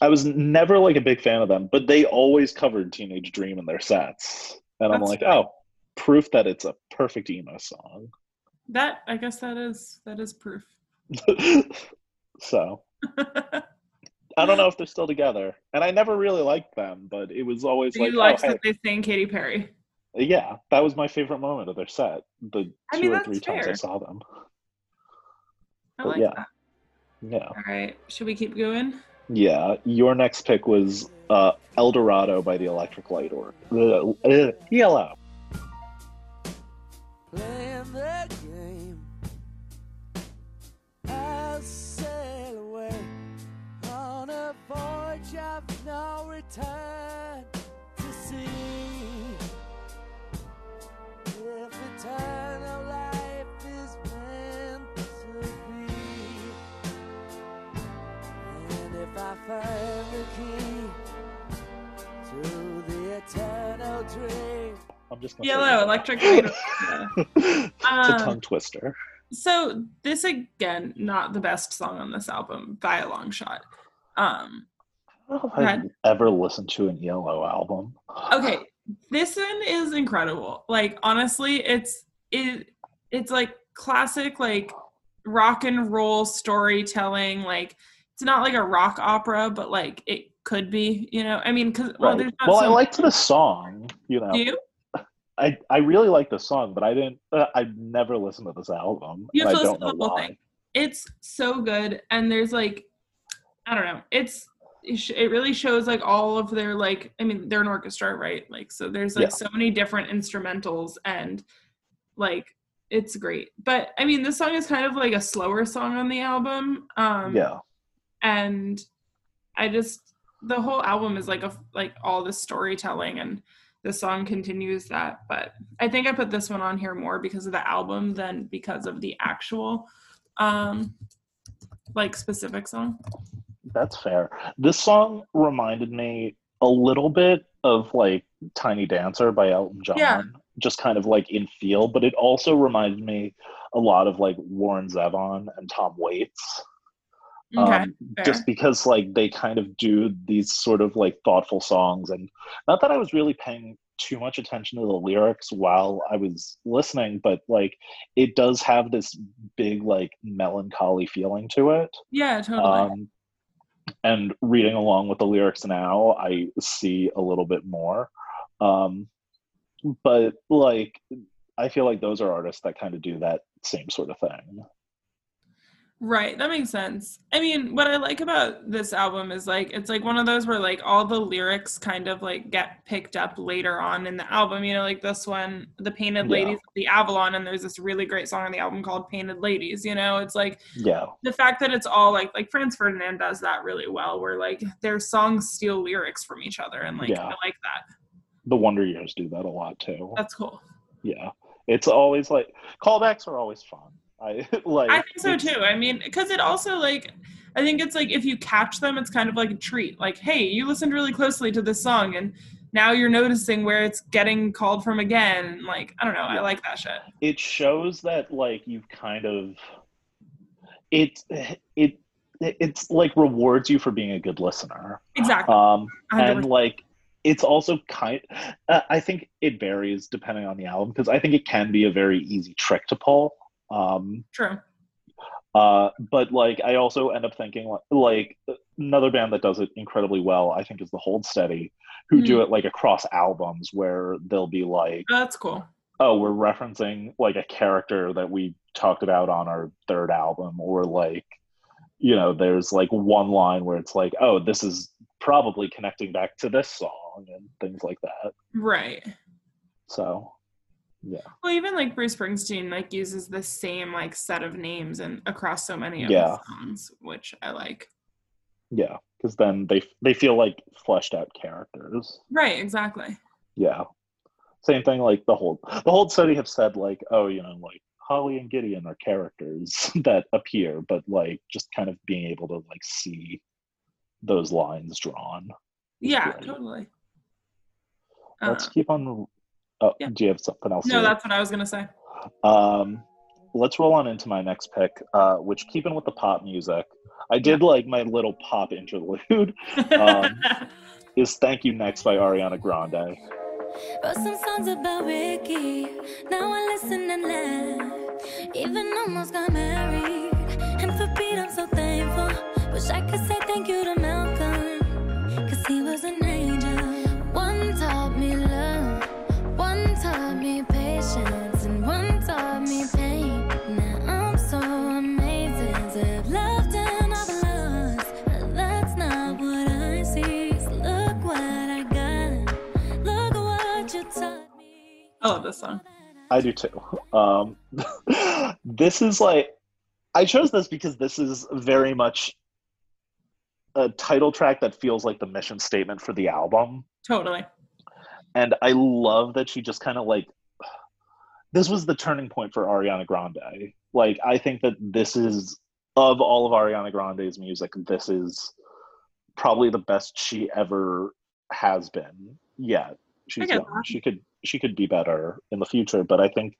I was never like a big fan of them, but they always covered Teenage Dream in their sets. And I'm That's like, oh, proof that it's a perfect emo song. That I guess that is that is proof. so I don't know if they're still together. And I never really liked them, but it was always like, you like oh, hey. that they sang Katy Perry? yeah, that was my favorite moment of their set. The I two mean, or three times I saw them. I But like yeah. that. Yeah. All right, should we keep going? Yeah. Your next pick was uh, Eldorado by the Electric Light or uh. I'm just gonna Yellow Electric Light. it's a Um, tongue twister. So this again, not the best song on this album by a long shot. Um, I don't know if I've ever listened to an ELO album. okay, this one is incredible. Like honestly, it's it it's like classic like rock and roll storytelling. Like it's not like a rock opera, but like it could be. You know, I mean, because well, Right. there's not Well, so I liked the song. You know, Do you? I I really like the song, but I didn't. Uh, I've never listened to this album. You have to listen to the whole why. thing. It's so good, and there's like, I don't know. It's it, it really shows like all of their like. I mean, they're an orchestra, right? Like, so there's like Yeah. so many different instrumentals, and like it's great. But I mean, this song is kind of like a slower song on the album. Um, Yeah. and I just the whole album is like a like all the storytelling and the song continues that but I think I put this one on here more because of the album than because of the actual um like specific song. That's fair. This song reminded me a little bit of like Tiny Dancer by Elton John. Yeah. Just kind of like in feel, but it also reminded me a lot of like Warren Zevon and Tom Waits. Okay. Um, just because like they kind of do these sort of like thoughtful songs and not that I was really paying too much attention to the lyrics while I was listening, but like it does have this big like melancholy feeling to it. yeah, totally. Um, and reading along with the lyrics now, I see a little bit more. Um, but like, I feel like those are artists that kind of do that same sort of thing. Right, that makes sense. I mean, what I like about this album is like it's like one of those where like all the lyrics kind of like get picked up later on in the album. You know, like this one, "The Painted. Ladies of the Avalon," and there's this really great song on the album called "Painted Ladies." You know, it's like Yeah, the fact that it's all like like Franz Ferdinand does that really well, where like their songs steal lyrics from each other, and like Yeah. I like that. the Wonder Years do that a lot too. That's cool. Yeah, it's always like callbacks are always fun. I like. I think so too. I mean, because it also like, I think it's like if you catch them, it's kind of like a treat. Like, hey, you listened really closely to this song, and now you're noticing where it's getting called from again. Like, I don't know, I like that shit. It shows that like you've kind of it it it's like rewards you for being a good listener. Exactly. um and 100%. like it's also kind uh, i think it varies depending on the album because i think it can be a very easy trick to pull um True. uh but like i also end up thinking like, like another band that does it incredibly well i think is the hold steady who do Mhm. it like across albums where they'll be like Oh, that's cool. oh we're referencing like a character that we talked about on our third album or like you know there's like one line where it's like oh this is probably connecting back to this song and things like that Right. so yeah Well, even like Bruce Springsteen like uses the same like set of names and across so many of Yeah. his songs, which I like. yeah because then they they feel like fleshed out characters Right. Exactly. yeah same thing like the whole the Hold Steady have said like oh you know like holly and gideon are characters that appear but like just kind of being able to like see those lines drawn Yeah. Right. Totally. let's Uh, keep on oh yeah. do you have something else no, to- that's what I was gonna say. um let's roll on into my next pick, uh, which keeping with the pop music, I did like my little pop interlude. Um, is "Thank You Next" by Ariana Grande. Wrote some songs about Ricky. Now I listen and laugh. Even almost got married. And for Pete, I'm so thankful. Wish I could say thank you to Malcolm. Cause he was an I love this song. I do too. Um, this is like, I chose this because this is very much a title track that feels like the mission statement for the album. Totally. And I love that she just kind of like, this was the turning point for Ariana Grande. Like, I think that this is, of all of Ariana Grande's music, this is probably the best she ever has been yet. She's young. She could she could be better in the future, but I think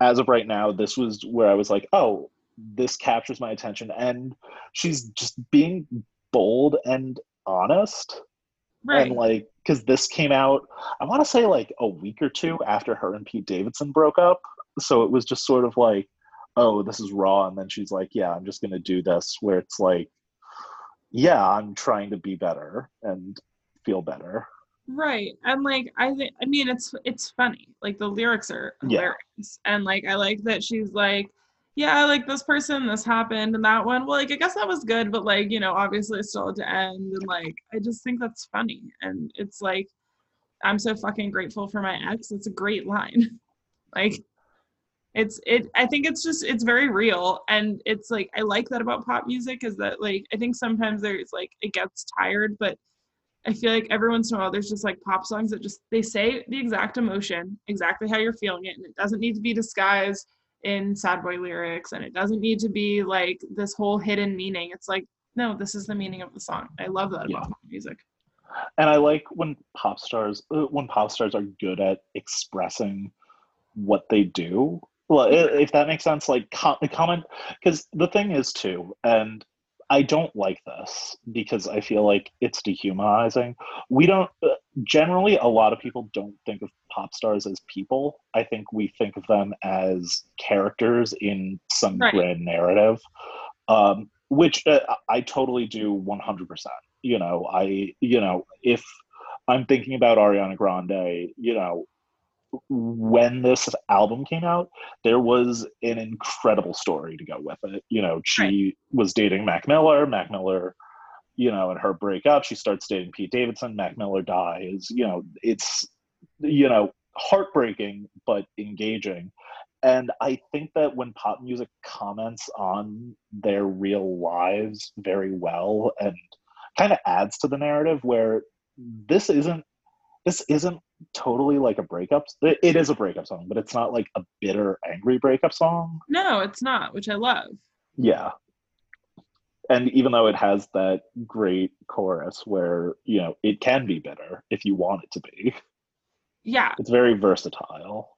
as of right now, this was where I was like, oh, this captures my attention, and she's just being bold and honest, Right. and like because this came out, I want to say like a week or two after her and Pete Davidson broke up, so it was just sort of like, oh, this is raw, and then she's like, yeah, I'm just gonna do this, where it's like, yeah, I'm trying to be better and feel better. Right. And like I think I mean it's it's funny. Like the lyrics are Yeah. hilarious. And like I like that she's like, Yeah, like this person, this happened and that one. Well, like I guess that was good, but like, you know, obviously it still had to end. And like I just think that's funny. And it's like I'm so fucking grateful for my ex. It's a great line. like it's it I think it's just it's very real. And it's like I like that about pop music is that like I think sometimes there's like it gets tired, but I feel like every once in a while there's just like pop songs that just they say the exact emotion, exactly how you're feeling it, and it doesn't need to be disguised in sad boy lyrics, and it doesn't need to be like this whole hidden meaning. It's like, no, this is the meaning of the song. I love that about pop music. and I like when pop stars uh, when pop stars are good at expressing what they do. Well, if that makes sense, like comment because the thing is too, and I don't like this because I feel like it's dehumanizing. We don't uh, generally a lot of people don't think of pop stars as people. I think we think of them as characters in some Right. grand narrative, um, which uh, I totally do one hundred percent. You know, I you know if I'm thinking about Ariana Grande, you know, when this album came out, there was an incredible story to go with it. You know, she was dating Mac Miller. Mac Miller, you know, and her breakup, she starts dating Pete Davidson. Mac Miller dies. You know, it's, you know, heartbreaking, but engaging. And I think that when pop music comments on their real lives very well and kind of adds to the narrative where this isn't this isn't totally like a breakup it is a breakup song but it's not like a bitter angry breakup song No, it's not, which I love. yeah and even though it has that great chorus where you know it can be bitter if you want it to be Yeah, it's very versatile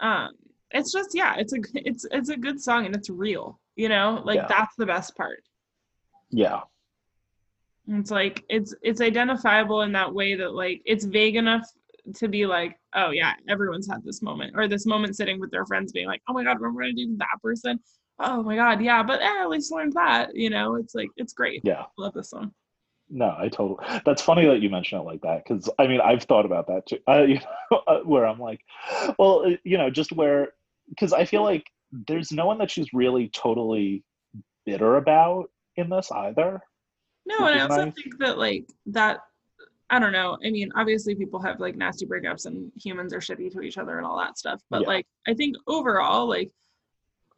um, it's just yeah, it's a it's it's a good song and it's real. You know, like Yeah. that's the best part. yeah It's like it's it's identifiable in that way that like it's vague enough to be like, oh yeah, everyone's had this moment or this moment sitting with their friends being like, oh my god, remember when I did that person? Oh my god, yeah, but eh, at least learned that. You know, it's like it's great. yeah love this song. no i totally that's funny that you mention it like that because i mean i've thought about that too uh, you know, uh, where i'm like well uh, you know just where because i feel like there's no one that she's really totally bitter about in this either No, and I also think that like that I don't know. I mean, obviously people have like nasty breakups and humans are shitty to each other and all that stuff. But Yeah. like I think overall, like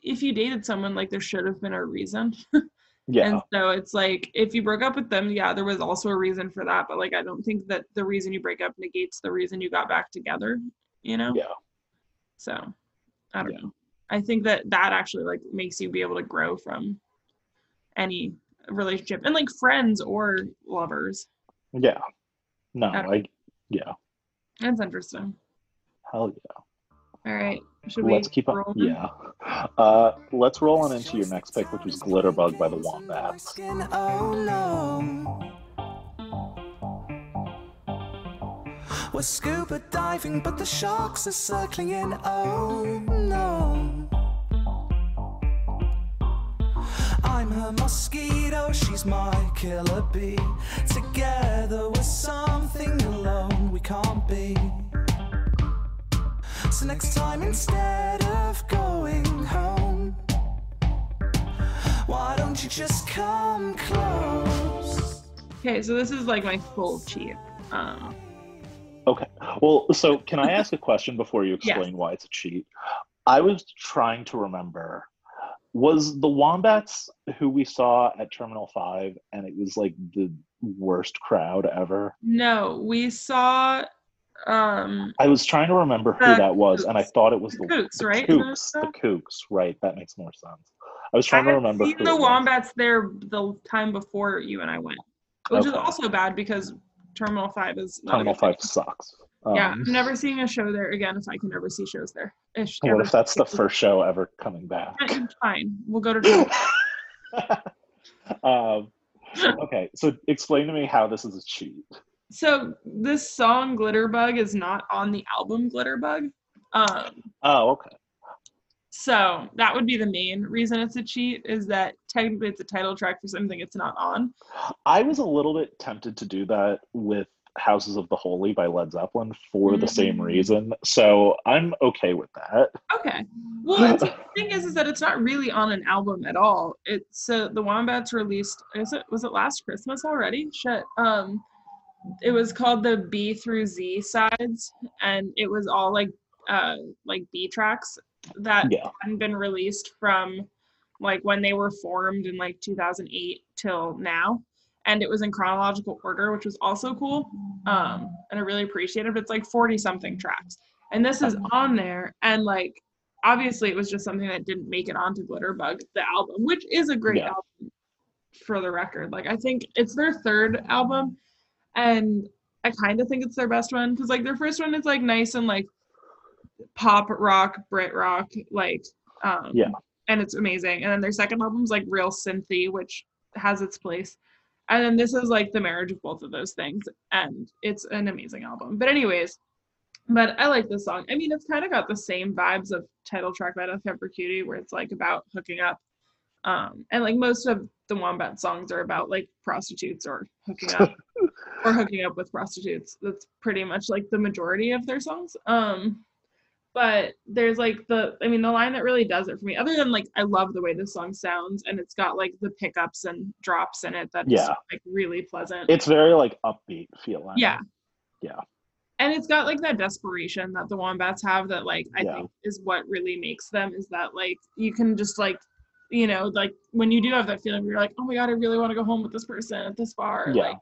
if you dated someone, like there should have been a reason. yeah And so it's like if you broke up with them, yeah, there was also a reason for that. But like I don't think that the reason you break up negates the reason you got back together, you know? yeah So I don't Yeah. know. I think that that actually like makes you be able to grow from any relationship and like friends or lovers. yeah no I i yeah That's interesting. hell yeah All right. Should let's keep on. roll? Yeah. Uh, let's roll on into your next pick, which was Glitterbug by the Wombats. Oh no. We're scuba diving, but the sharks are circling in. Oh no. I'm her mosquito, she's my killer bee. Together we're something alone we can't be. So next time, instead of going home, why don't you just come close? Okay, so this is like my full cheat. Um, Okay. Well, so can I ask a question before you Yes. explain why it's a cheat? I was trying to remember. Was the Wombats who we saw at Terminal 5 and it was like the worst crowd ever? no, we saw um I was trying to remember who that was and I thought it was The the, Kooks, the right? Kooks. The Kooks, right. That makes more sense. I was I trying to remember seen who the wombats there the time before you and I went, which is also bad because Terminal Five is not a Terminal good 5 place. Sucks. yeah, Um, I'm never seeing a show there again if I can ever see shows there. Ish, What if that's the first show ever coming back? Fine, we'll go to. Um, okay, so explain to me how this is a cheat. so this song Glitterbug is not on the album Glitterbug. Um, Oh, okay. so that would be the main reason it's a cheat is that technically it's a title track for something it's not on. I was a little bit tempted to do that with Houses of the Holy by Led Zeppelin for the same Mm. reason. So I'm okay with that. Okay. Well, the thing is, is that it's not really on an album at all. It's uh, the Wombats released. Is it was it last Christmas already? Shit. Um, it was called the B through Z sides, and it was all like uh like B tracks that Yeah. hadn't been released from like when they were formed in like 2008 till now and it was in chronological order which was also cool um and i really appreciate it it's like 40 something tracks. And this is on there and like obviously it was just something that didn't make it onto glitterbug the album which is a great Yeah. album for the record. Like i think it's their third album and i kind of think it's their best one because like their first one is like nice and like pop rock brit rock like um Yeah. and it's amazing. And then their second album's like real synthy which has its place and then this is like the marriage of both of those things and it's an amazing album. But anyways but i like this song. I mean it's kind of got the same vibes of title track by for cutie where it's like about hooking up um and like most of the wombat songs are about like prostitutes or hooking up or hooking up with prostitutes. That's pretty much like the majority of their songs. Um but there's like the i mean the line that really does it for me other than like i love the way this song sounds and it's got like the pickups and drops in it that's Yeah. like really pleasant It's very like upbeat feeling. yeah Yeah. and it's got like that desperation that the wombats have that like i Yeah. think is what really makes them is that like you can just like you know like when you do have that feeling you're like oh my god i really want to go home with this person at this bar Yeah. like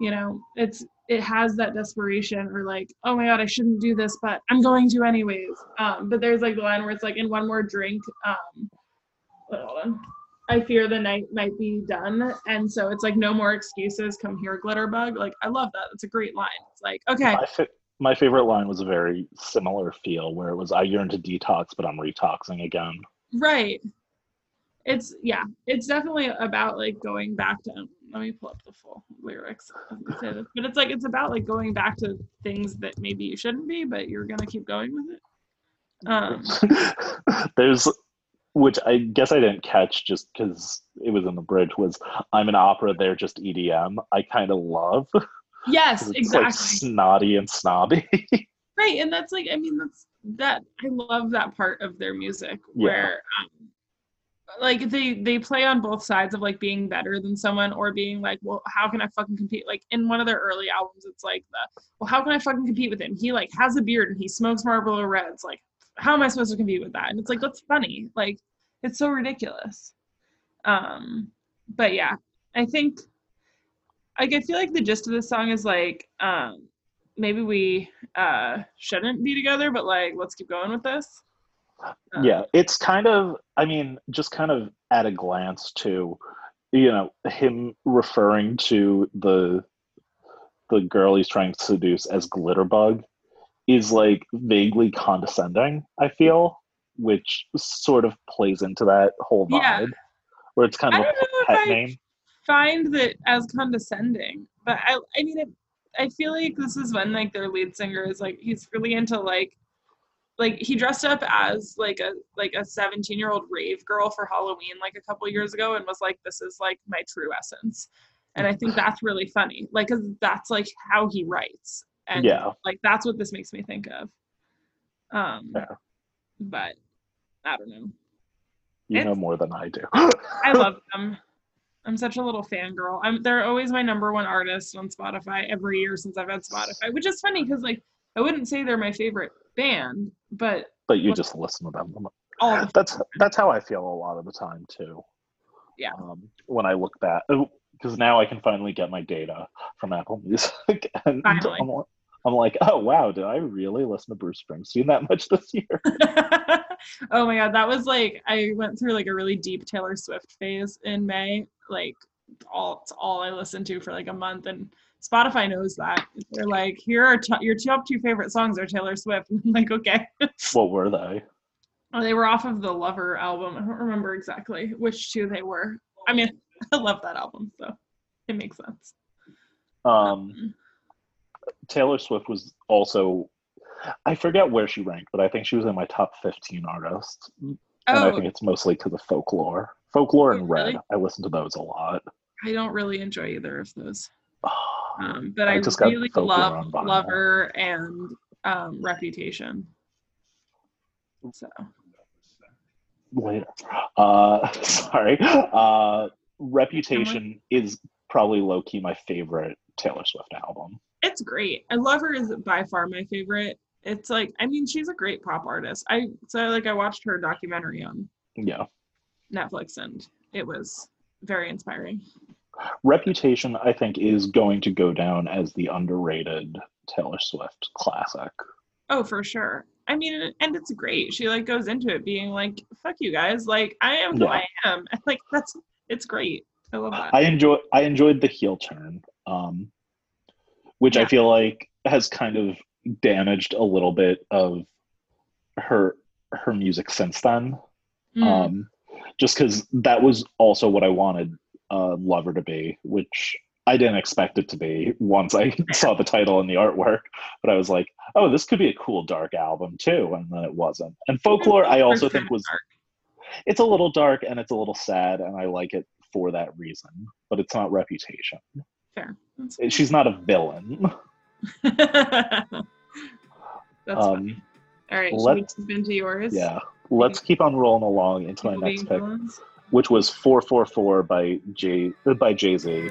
you know it's it has that desperation or like oh my god i shouldn't do this but i'm going to anyways. Um but there's like the line where it's like in one more drink um hold on. I fear the night might be done. And so it's like no more excuses. Come here glitterbug. Like i love that. It's a great line. It's like okay. My, fa- my favorite line was a very similar feel where it was I yearn to detox, but I'm retoxing again. right. It's yeah it's definitely about like going back to let me pull up the full lyrics as say this. but it's like it's about like going back to things that maybe you shouldn't be but you're gonna keep going with it um There's, which I guess I didn't catch just because it was in the bridge, was I'm an opera, they're just EDM. I kind of love yes exactly like snotty and snobby. right and that's like i mean that's that i love that part of their music Yeah. where um, like they they play on both sides of like being better than someone or being like well how can i fucking compete? Like in one of their early albums it's like the well how can i fucking compete with him? He like has a beard and he smokes marlboro reds. Like how am i supposed to compete with that? And it's like that's funny. Like it's so ridiculous. Um but yeah i think like i feel like the gist of this song is like um maybe we uh shouldn't be together but like let's keep going with this yeah, it's kind of, I mean, just kind of at a glance to, you know, him referring to the the girl he's trying to seduce as Glitterbug is like vaguely condescending, I feel, which sort of plays into that whole vibe. Yeah. Where it's kind I of don't a know if pet I name. find that as condescending, but I I mean it, I feel like this is when like their lead singer is like he's really into like like he dressed up as like a like a 17 year old rave girl for Halloween like a couple years ago and was like this is like my true essence. And I think that's really funny. Like cuz that's like how he writes. And Yeah. like that's what this makes me think of. Um Yeah. but I don't know. You know more than I do. I love them. I'm such a little fangirl. I'm they're always my number one artist on Spotify every year since I've had Spotify, which is funny because like I wouldn't say they're my favorite band, but but you just listen to them. all the That's that's how I feel a lot of the time too. Yeah. Um, when I look back, because now I can finally get my data from Apple Music, and Finally. I'm, I'm like, oh wow, did I really listen to Bruce Springsteen that much this year? oh my god, that was like I went through like a really deep Taylor Swift phase in May. Like all it's all I listened to for like a month, and Spotify knows that. They're like, here are t- your top two favorite songs are Taylor Swift. I'm like, okay. what were they? Oh, they were off of the Lover album. I don't remember exactly which two they were. I mean, I love that album, so it makes sense. Um, Taylor Swift was also. I forget where she ranked, but I think she was in my top 15 artists. And I Oh, think it's mostly because of folklore. Folklore Oh, and Red. I listen to those a lot. I don't really enjoy either of those. Um, but I I, just really love. Lover and um, Reputation. So later. Uh, sorry. Uh, Reputation is probably low key my favorite Taylor Swift album. it's great. And Lover is by far my favorite. It's like I mean she's a great pop artist. I so like I watched her documentary on Yeah. Netflix and it was very inspiring. Reputation, I think, is going to go down as the underrated Taylor Swift classic. Oh, for sure. I mean, and it's great. She like goes into it being like, "Fuck you guys! Like, I am who Yeah. I am." Like, that's it's great. I love that. I enjoy I enjoyed the heel turn, um, which I feel like has kind of damaged a little bit of her her music since then. Mm. um, just because that was also what I wanted uh, Lover to be, which I didn't expect it to be once I saw the title and the artwork. But I was like, oh, this could be a cool dark album too, and then it wasn't. And Folklore, I also think was it's a little dark and it's a little sad, and I like it for that reason. But it's not Reputation. fair. That's, She's not a villain. that's Um, funny. All right, should we let's- jump into yours? yeah. Let's keep on rolling along into my next pick, villains? Which was 4:44 by Jay uh, by Jay Z.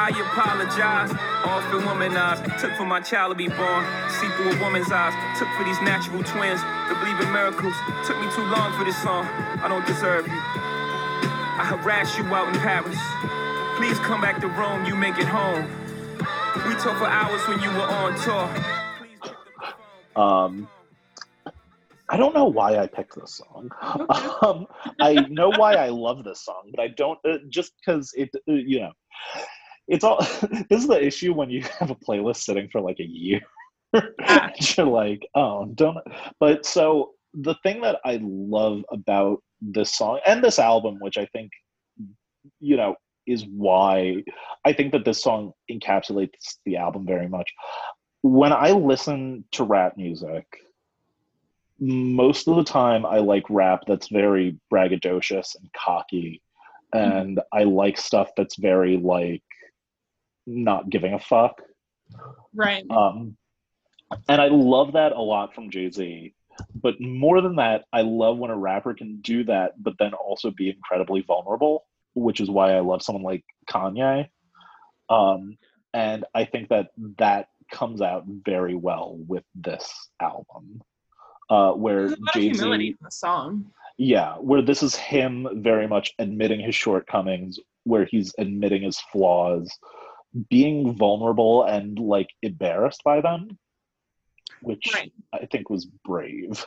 I apologize, often womanized. Took for my child to be born. See through a woman's eyes. Took for these natural twins to believe in miracles. Took me too long for this song. I don't deserve you. I harass you out in Paris. Please come back to Rome. You make it home. We talked for hours when you were on tour. Please pick up the phone. Um, I don't know why I picked this song. Okay. Um, I know why I love this song, but I don't uh, just because it, uh, you know, it's all. this is the issue when you have a playlist sitting for like a year. Ah. You're like, oh, don't. But so the thing that I love about this song and this album, which I think, you know, is why I think that this song encapsulates the album very much. When I listen to rap music, most of the time I like rap that's very braggadocious and cocky. And I like stuff that's very like not giving a fuck. Right. Um, and I love that a lot from Jay Z. But more than that, I love when a rapper can do that, but then also be incredibly vulnerable, which is why I love someone like Kanye. Um, and I think that that comes out very well with this album, uh, where Jay humility Z, in the song. yeah, where this is him very much admitting his shortcomings, where he's admitting his flaws, being vulnerable and like embarrassed by them, which Right. I think was brave.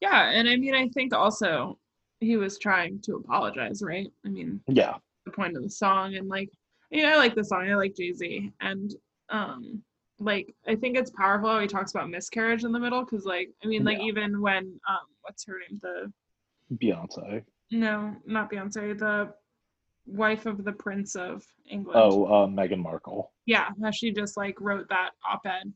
Yeah, and I mean, I think also he was trying to apologize, right? I mean, Yeah. the point of the song and like you know, I like the song. I like Jay-Z and um like I think it's powerful how he talks about miscarriage in the middle because like I mean like Yeah. even when um what's her name? The Beyonce. no, not Beyonce, the wife of the Prince of England. Oh, uh, Meghan Markle. yeah, how she just like wrote that op-ed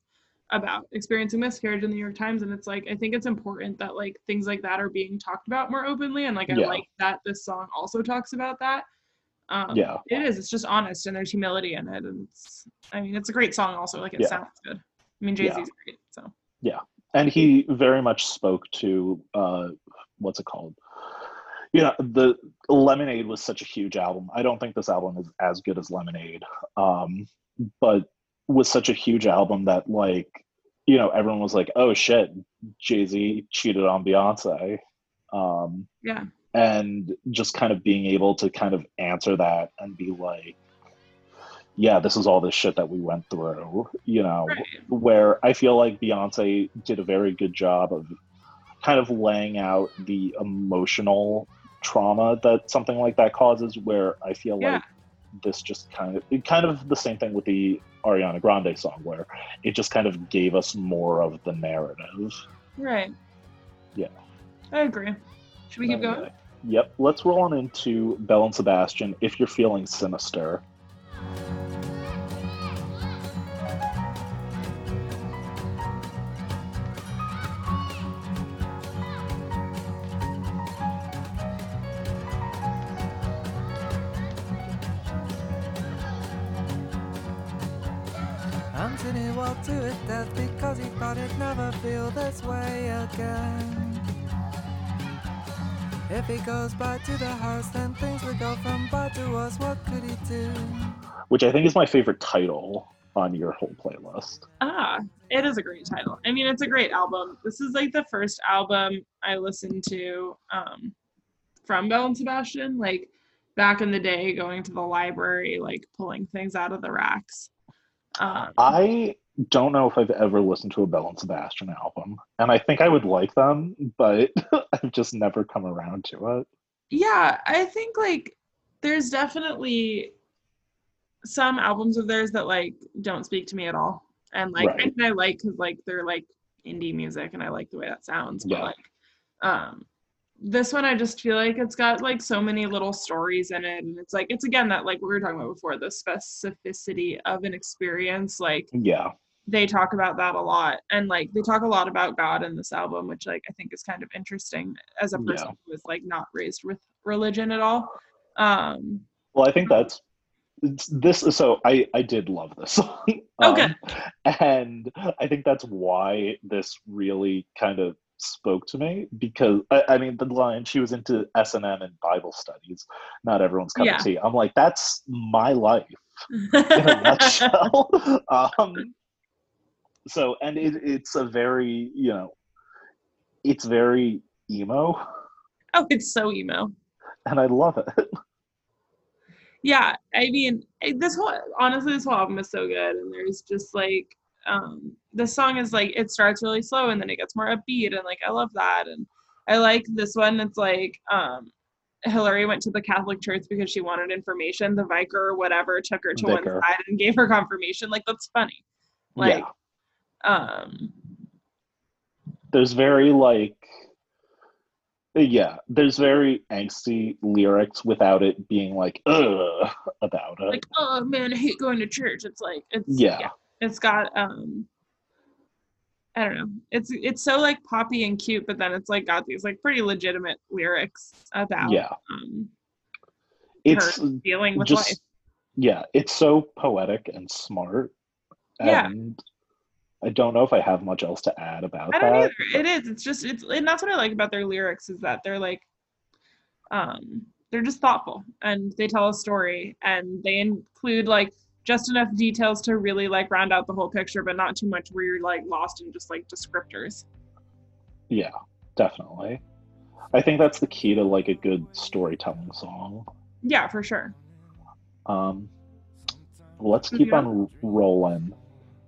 about experiencing miscarriage in the New York Times, and it's like I think it's important that like things like that are being talked about more openly, and like I Yeah. like that this song also talks about that. Um, Yeah. it is. It's just honest, and there's humility in it, and it's. I mean, it's a great song. Also, like it Yeah. sounds good. I mean, Jay Z's Yeah. great. So Yeah. and he very much spoke to uh what's it called you know the lemonade was such a huge album i don't think this album is as good as lemonade um but was such a huge album that like you know everyone was like oh shit jay-z cheated on beyonce um yeah, and just kind of being able to kind of answer that and be like yeah this is all this shit that we went through you know right. where I feel like Beyonce did a very good job of kind of laying out the emotional trauma that something like that causes. Where I feel Yeah. like this just kind of it kind of the same thing with the Ariana Grande song, where it just kind of gave us more of the narrative. Right. Yeah. I agree. Should we keep going? Yep. Let's roll on into Belle and Sebastian. If you're feeling sinister. To death because he thought he'd never feel this way again. If he goes back to the house, then things will go from bad to worse. What could he do? Which I think is my favorite title on your whole playlist. Ah, it is a great title. I mean, it's a great album. This is like the first album I listened to um, from Belle and Sebastian, like back in the day, going to the library, like pulling things out of the racks. Um, I don't know if I've ever listened to a Belle and Sebastian album, and I think I would like them, but I've just never come around to it. yeah, I think like there's definitely some albums of theirs that like don't speak to me at all, and like Right. I, I like because like they're like indie music, and I like the way that sounds. But Yeah. like, um, this one I just feel like it's got like so many little stories in it, and it's like it's again that like we were talking about before the specificity of an experience, like Yeah, they talk about that a lot and like they talk a lot about god in this album which like i think is kind of interesting as a person Yeah. who was like not raised with religion at all um well, I think that's this. So I I did love this song. Okay. Um, and I think that's why this really kind of spoke to me because I, I mean the line she was into S and M and Bible studies, not everyone's cup Yeah. of tea. I'm like that's my life. in a nutshell. um, so, and it, it's a very, you know, it's very emo, oh it's so emo. And I love it. yeah i mean this whole honestly this whole album is so good. And there's just like um the song is like it starts really slow and then it gets more upbeat and like i love that. And i like this one. It's like um hillary went to the catholic church because she wanted information. The vicar or whatever took her to Vicar. one side and gave her confirmation. Like that's funny. Like yeah, um there's very like, yeah, there's very angsty lyrics without it being like, ugh, about it. like oh man i hate going to church it's like it's yeah, it's got um I don't know. It's it's so like poppy and cute, but then it's like got these like pretty legitimate lyrics about yeah, um it's dealing with just life. yeah, it's so poetic and smart. Yeah. And I don't know if I have much else to add about I don't that. either. It is. It's just it's and that's what I like about their lyrics is that they're like um they're just thoughtful and they tell a story and they include like just enough details to really like round out the whole picture, but not too much where you're like lost in just like descriptors. Yeah, definitely. I think that's the key to like a good storytelling song. Yeah, for sure. Um, let's keep on rolling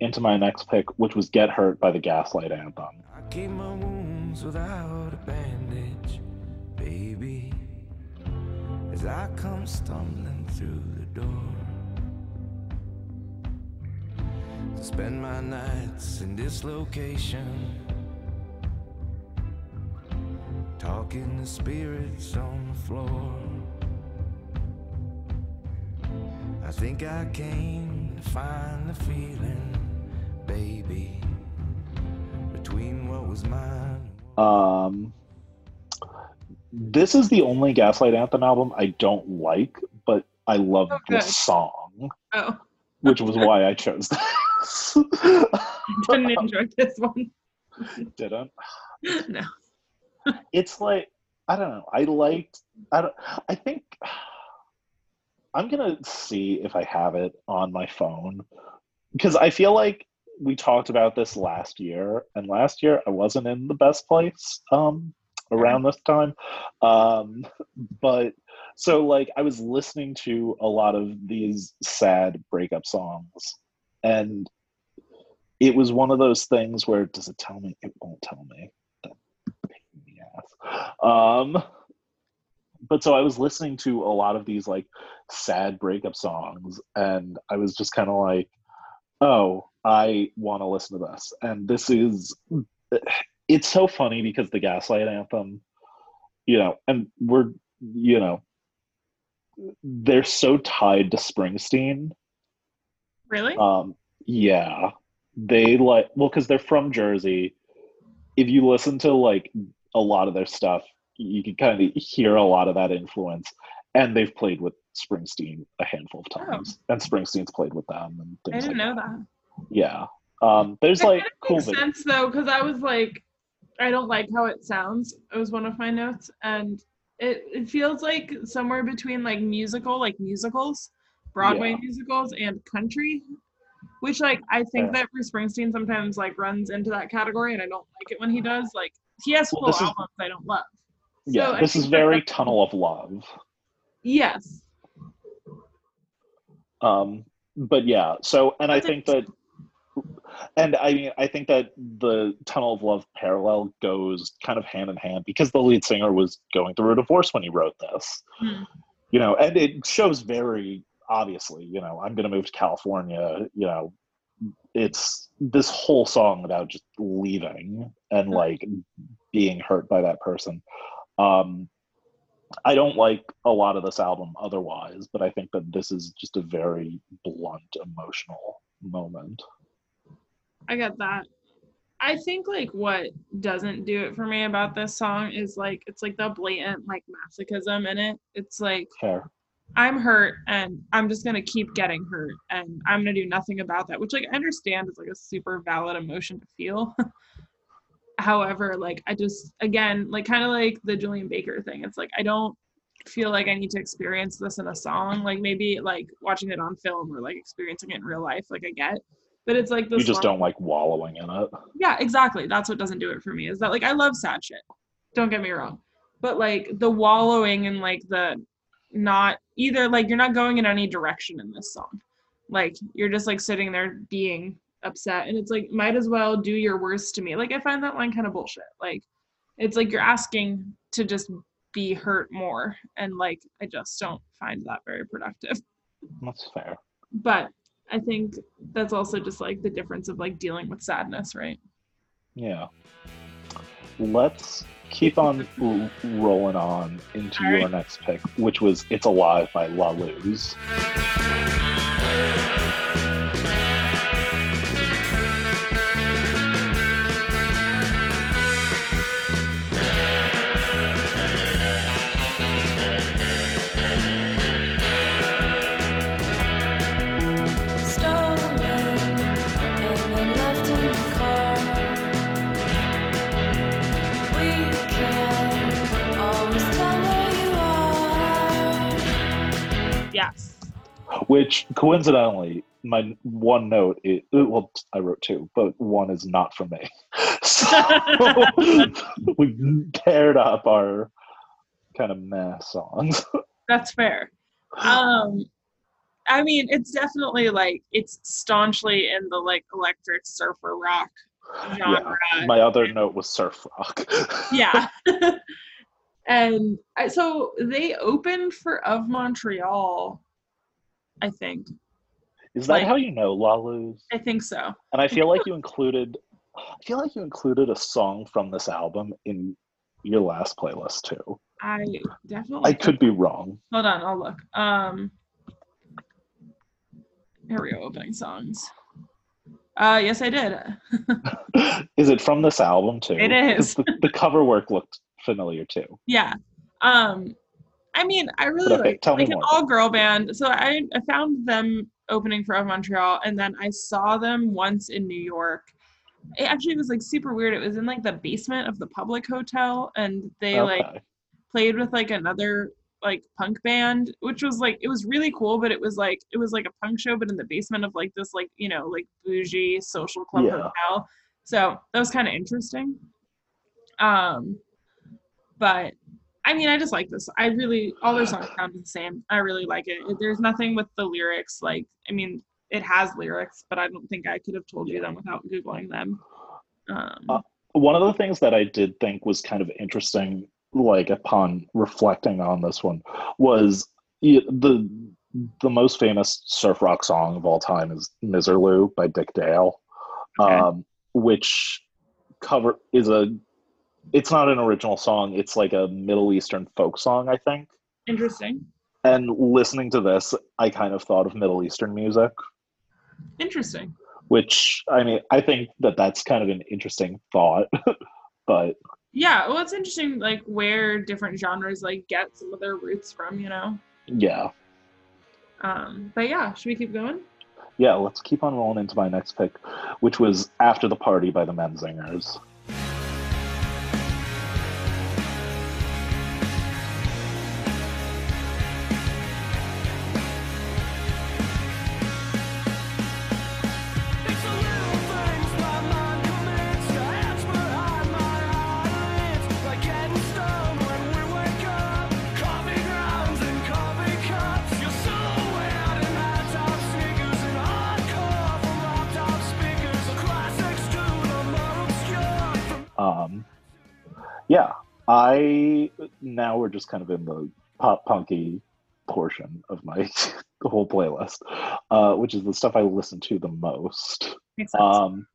into my next pick, which was "Get Hurt" by the Gaslight Anthem. I keep my wounds without a bandage. baby, as I come stumbling through the door. To spend my nights in dislocation, talking to spirits on the floor. I think I came to find the feeling, baby, between what was mine. Um, this is the only Gaslight Anthem album I don't like, but I love Oh, the song, Oh, which was why I chose this. didn't enjoy this one. Didn't. No. It's like I don't know. I liked. I don't. I think I'm gonna see if I have it on my phone because I feel like we talked about this last year, and last year I wasn't in the best place um, around this time. Um, but so like I was listening to a lot of these sad breakup songs, and it was one of those things where does it tell me? It won't tell me. That pain in the ass. Um, but so I was listening to a lot of these like sad breakup songs, and I was just kind of like, oh, I want to listen to this. And this is, it's so funny because the Gaslight Anthem, you know, and we're, you know, they're so tied to Springsteen. Really? Um, yeah, they like well because they're from Jersey. If you listen to like a lot of their stuff, you can kind of hear a lot of that influence. And they've played with Springsteen a handful of times, and Springsteen's played with them and I things didn't like know that. that. Yeah, um, there's like cool. makes sense though, because I was like, I don't like how it sounds. It was one of my notes, and it it feels like somewhere between like musical, like musicals, Broadway Yeah. musicals, and country. Which like I think Yeah. that Bruce Springsteen sometimes like runs into that category, and I don't like it when he does. Like he has Well, full is- albums I don't love. yeah, I this is very Tunnel of Love. Yes. Um, but yeah, so and I think that, and I mean, I think that the Tunnel of Love parallel goes kind of hand in hand because the lead singer was going through a divorce when he wrote this. Hmm. You know, and it shows very obviously. You know, I'm going to move to California. You know, it's this whole song about just leaving and like being hurt by that person. Um, I don't like a lot of this album otherwise, but I think that this is just a very blunt emotional moment. I get that. I think like what doesn't do it for me about this song is like it's like the blatant like masochism in it. It's like Fair. I'm hurt and I'm just gonna keep getting hurt and I'm gonna do nothing about that, which like I understand is like a super valid emotion to feel. However, like I just again like kind of like the Julien Baker thing. It's like I don't feel like I need to experience this in a song. Like maybe like watching it on film or like experiencing it in real life, like I get. But it's like this You just song- don't like wallowing in it. yeah, exactly. That's what doesn't do it for me. Is that like I love sad shit. Don't get me wrong. But like the wallowing and like the not either like you're not going in any direction in this song. Like you're just like sitting there being upset and it's like might as well do your worst to me. Like I find that line kind of bullshit. Like it's like you're asking to just be hurt more and like I just don't find that very productive That's fair. but I think that's also just like the difference of like dealing with sadness, right? Yeah. Let's keep on rolling on into All your right. next pick, which was It's Alive by La Luz. Which coincidentally, my one note is well, I wrote two, but one is not for me. So we paired up our kind of meh songs. That's fair. Um I mean, it's definitely like it's staunchly in the like electric surfer rock genre. My other note was surf rock. Yeah. and I, so they opened for of Montreal, I think. Is that Like- how you know La Luz? I think so. And I feel like you included I feel like you included a song from this album in your last playlist too. I definitely I could be wrong. hold on. I'll look. Um, here we go. Opening songs. Uh, yes, I did. Is it from this album too? It is. The, the cover work looked familiar too. Yeah. Um, I mean, I really okay, like like an all girl band. So I I found them opening for Of Montreal, and then I saw them once in New York. It actually was like super weird. It was in like the basement of the public hotel, and they like played with like another like punk band which was like it was really cool but it was like it was like a punk show but in the basement of like this like you know like bougie social club Yeah. hotel so that was kind of interesting um but i mean i just like this i really all their songs sound the same i really like it there's nothing with the lyrics like i mean it has lyrics but i don't think i could have told you them without googling them um Uh, one of the things that I did think was kind of interesting, like upon reflecting on this one, was the the most famous surf rock song of all time is "Miserlou" by Dick Dale, Okay. um, which cover is a. It's not an original song. It's like a Middle Eastern folk song, I think. interesting And listening to this, I kind of thought of Middle Eastern music. interesting which I mean, I think that that's kind of an interesting thought, but Yeah, well, it's interesting, like where different genres like get some of their roots from, you know. yeah, Um, but yeah, should we keep going? yeah. Let's keep on rolling into my next pick, which was "After the Party" by the Menzingers. Now we're just kind of in the pop punky portion of my whole playlist, uh, which is the stuff I listen to the most. Um,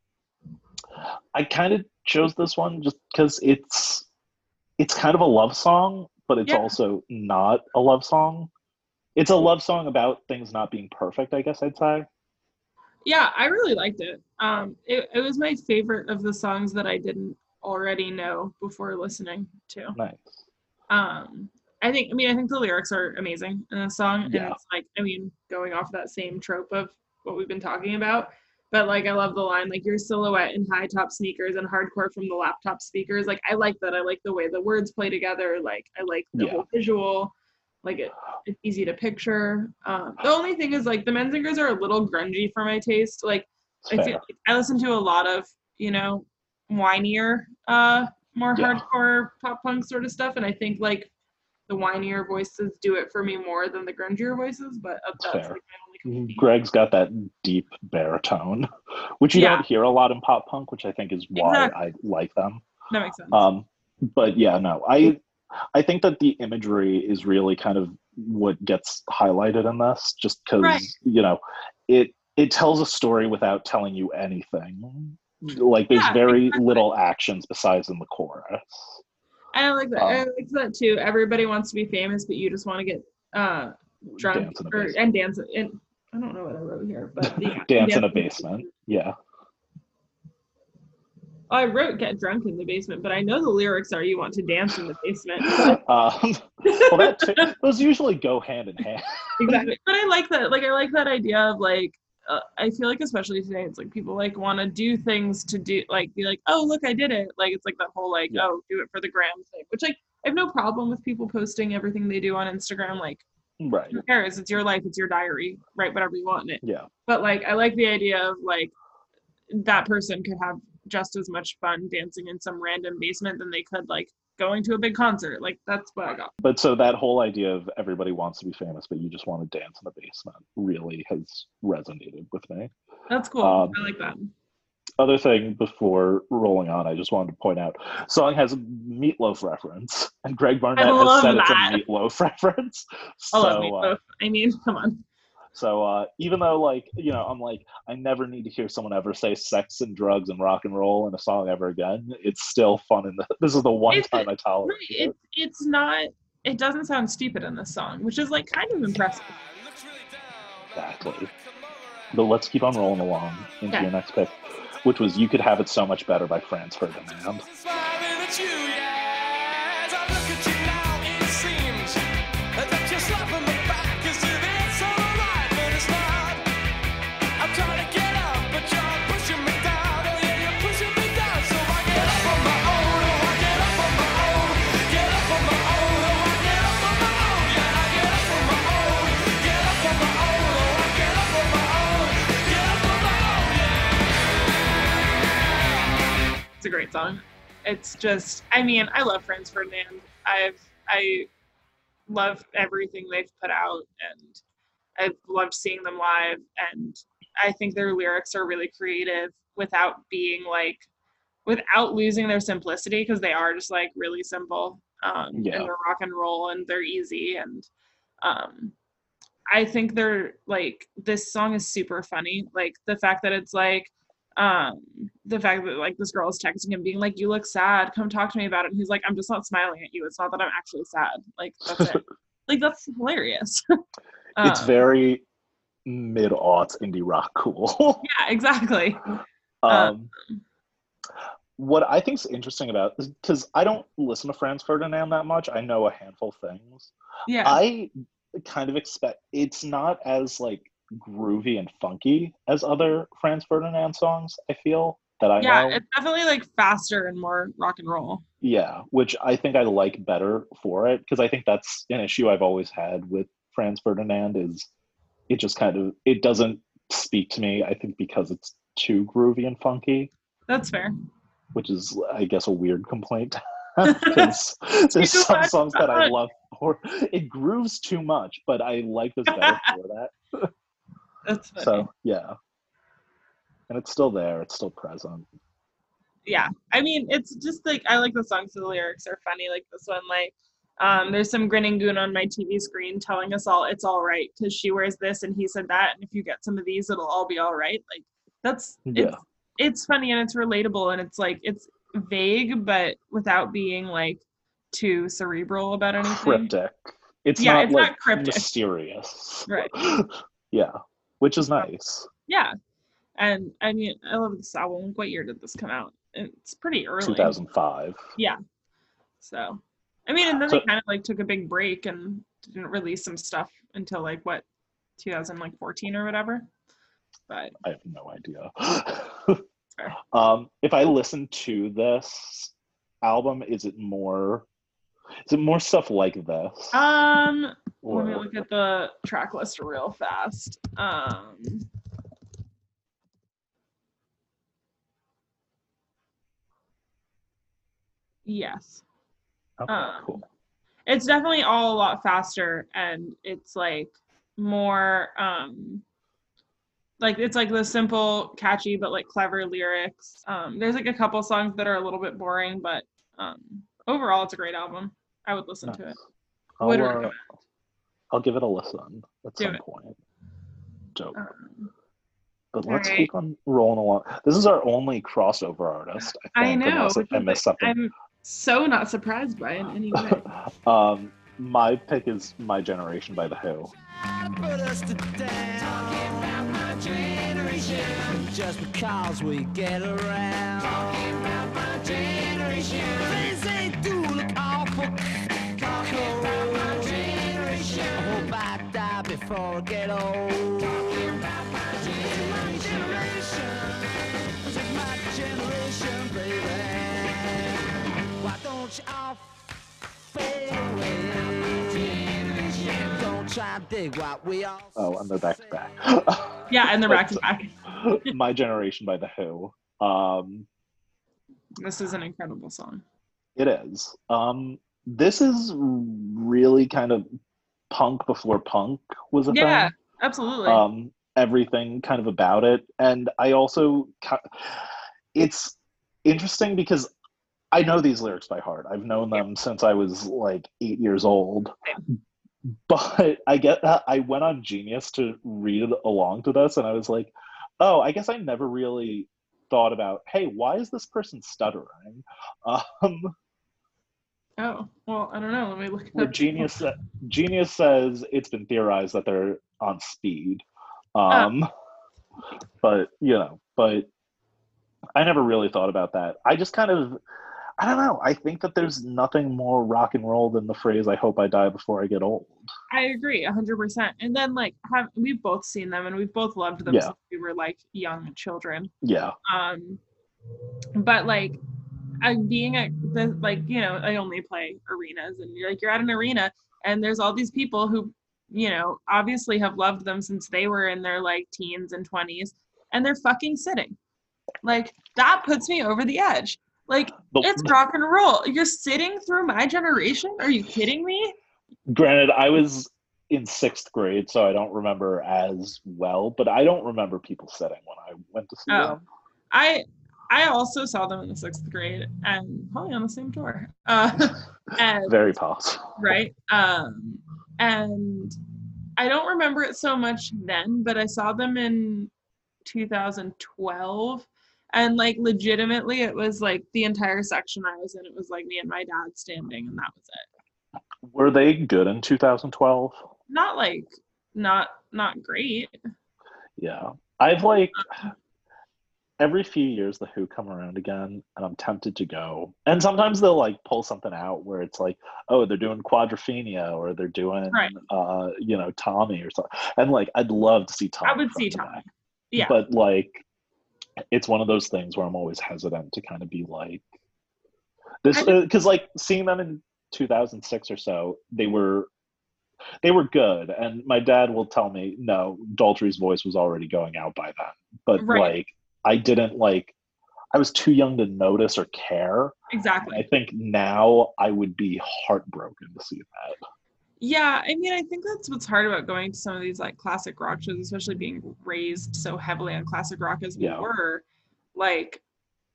I kind of chose this one just because it's it's kind of a love song, but it's Yeah. also not a love song. It's a love song about things not being perfect, I guess I'd say. yeah, I really liked it. Um, it, it was my favorite of the songs that I didn't already know before listening to. Nice. Um, I think, I mean, I think the lyrics are amazing in the song, and Yeah. it's like, I mean, going off that same trope of what we've been talking about. But like, I love the line, like your silhouette in high top sneakers and hardcore from the laptop speakers. Like, I like that. I like the way the words play together. Like, I like the Yeah. whole visual. Like, it, it's easy to picture. Um, the only thing is, like, the men's Menzingers are a little grungy for my taste. Like, I feel like I listen to a lot of, you know, whinier, uh, more Yeah. hardcore pop punk sort of stuff, and I think like the whinier voices do it for me more than the grungier voices. But That's that's fair. like my only complaint. Greg's got that deep baritone, which you Yeah. don't hear a lot in pop punk, which I think is why Exactly. I like them. That makes sense. Um, but yeah, no, I I think that the imagery is really kind of what gets highlighted in this, just because Right. you know it it tells a story without telling you anything. Like there's Yeah, very exactly. little actions besides in the chorus. I like that. I um, like that too. Everybody wants to be famous, but you just want to get uh drunk Dance or, and dance. And I don't know what I wrote here, but yeah, Dance in a dance basement. Yeah. I wrote "get drunk in the basement," but I know the lyrics are "you want to dance in the basement." Um, well, that too, those usually go hand in hand. exactly but i like that like i like that idea of like uh, i feel like especially today it's like people like want to do things to do like be like oh look i did it like it's like that whole like Yeah. oh do it for the gram thing which like i have no problem with people posting everything they do on instagram like Right. who cares it's your life it's your diary write whatever you want in it Yeah. but like i like the idea of like that person could have just as much fun dancing in some random basement than they could like going to a big concert like that's what i got But so that whole idea of everybody wants to be famous, but you just want to dance in the basement really has resonated with me. that's cool Um, i like that other thing before rolling on, I just wanted to point out, song has a meatloaf reference, and Greg Barnett has said that. it's a meatloaf reference. I love So, Meatloaf. uh, I mean, come on. So uh, even though, like, you know, I'm like, I never need to hear someone ever say sex and drugs and rock and roll in a song ever again. It's still fun, and this is the one It's- time I tolerate Right. it. It, it's not. It doesn't sound stupid in this song, which is like kind of impressive. Exactly. But let's keep on rolling along into Okay. your next pick, which was "You Could Have It So Much Better" by Franz Ferdinand. A great song. It's just, I mean, I love Franz Ferdinand. I've, I love everything they've put out, and I've loved seeing them live. And I think their lyrics are really creative without being like, without losing their simplicity, because they are just like really simple. Um, Yeah. And they're rock and roll, and they're easy, and um, I think they're like this song is super funny. Like the fact that it's like um the fact that like this girl is texting him being like you look sad. Come talk to me about it. And he's like i'm just not smiling at you. It's not that i'm actually sad. Like that's it. Like that's hilarious. It's Um, very mid aughts indie rock cool. yeah exactly. Um, what I think is interesting about because I don't listen to Franz Ferdinand that much. I know a handful of things. yeah. I kind of expect it's not as like groovy and funky as other Franz Ferdinand songs. I feel that I yeah know. it's definitely like faster and more rock and roll Yeah, which I think I like better for it because I think that's an issue I've always had with Franz Ferdinand is it just kind of it doesn't speak to me. I think because it's too groovy and funky, that's fair which is I guess a weird complaint because there's some songs that I love for it grooves too much, but I like this better for that. that's funny. So yeah, and it's still there. It's still present. yeah i mean it's just like i like the songs the lyrics are funny like this one like um, there's some grinning goon on my tv screen telling us all it's all right because she wears this and he said that and if you get some of these it'll all be all right like that's Yeah. it's it's funny and it's relatable and it's like it's vague but without being like too cerebral about anything Cryptic. It's Yeah, not it's like not cryptic. mysterious. Right. yeah, which is nice. yeah and i mean i love this album what year did this come out it's pretty early 2005. Yeah. So, I mean, and then So- they kind of like took a big break and didn't release some stuff until like what, 2014 or whatever. But I have no idea. Um, if I listen to this album, is it more? Is it more stuff like this? um, or let me look at the track list real fast. Um, yes. okay, um, cool. it's definitely all a lot faster and it's like more um like it's like the simple catchy but like clever lyrics um there's like a couple songs that are a little bit boring but um overall it's a great album i would listen to it Would I'll, uh. I'll give it a listen at Do some it. point. Dope. um, But let's alright. keep on rolling along. This is our only crossover artist. I, i think, know unless I missed something. i'm so not surprised by it in any way um, my pick is "My Generation" by The Who. put us to down. Talking about my generation. Just because we get around. Die before get old. Talking about my generation. This is my generation, baby. Why don't you all fade away? Don't try and dig what we all Oh, and they're back to back. yeah and the back to back My Generation by The Who. Um, this is an incredible song it is. Um, this is really kind of punk before punk was a yeah thing. absolutely Um, everything kind of about it, and I also, it's interesting because I know these lyrics by heart. I've known them since I was like eight years old. But I get that I went on Genius to read along to this, and I was like, oh, I guess I never really thought about, hey, why is this person stuttering? Um, Oh, well, I don't know. Let me look where. Genius Genius says it's been theorized that they're on speed. Um, but you know, but I never really thought about that. I just kind of I don't know. I think that there's nothing more rock and roll than the phrase "I hope I die before I get old." I agree, hundred percent. And then like, have we've both seen them and we've both loved them Yeah. since we were like young children. Yeah, Um, but like, I being at the like, you know, I only play arenas, and you're like, you're at an arena, and there's all these people who, you know, obviously have loved them since they were in their like teens and twenties, and they're fucking sitting. Like that puts me over the edge. Like but it's rock and roll. You're sitting through my generation? Are you kidding me? granted, I was in sixth grade, so I don't remember as well. But I don't remember people sitting when I went to see Oh. them. I I also saw them in the sixth grade and probably on the same tour. Uh, and Very possible. right, um, and I don't remember it so much then, but I saw them in 2012, and like legitimately, it was like the entire section I was in. It was like me and my dad standing, and that was it. Were they good in 2012? Not like not not great. Yeah. I've like every few years the Who come around again and I'm tempted to go. And sometimes they'll like pull something out where it's like, oh, they're doing Quadrophenia or they're doing Right. uh, you know, Tommy or something. And like I'd love to see Tommy. I would see Tommy. back. Yeah. But like it's one of those things where I'm always hesitant to kind of be like this because like seeing them in 2006 or so, they were they were good and my dad will tell me no daltrey's voice was already going out by then but Right. like i didn't like i was too young to notice or care Exactly. i think now i would be heartbroken to see that Yeah, I mean, I think that's what's hard about going to some of these like classic rock shows, especially being raised so heavily on classic rock as we Yeah. were. Like,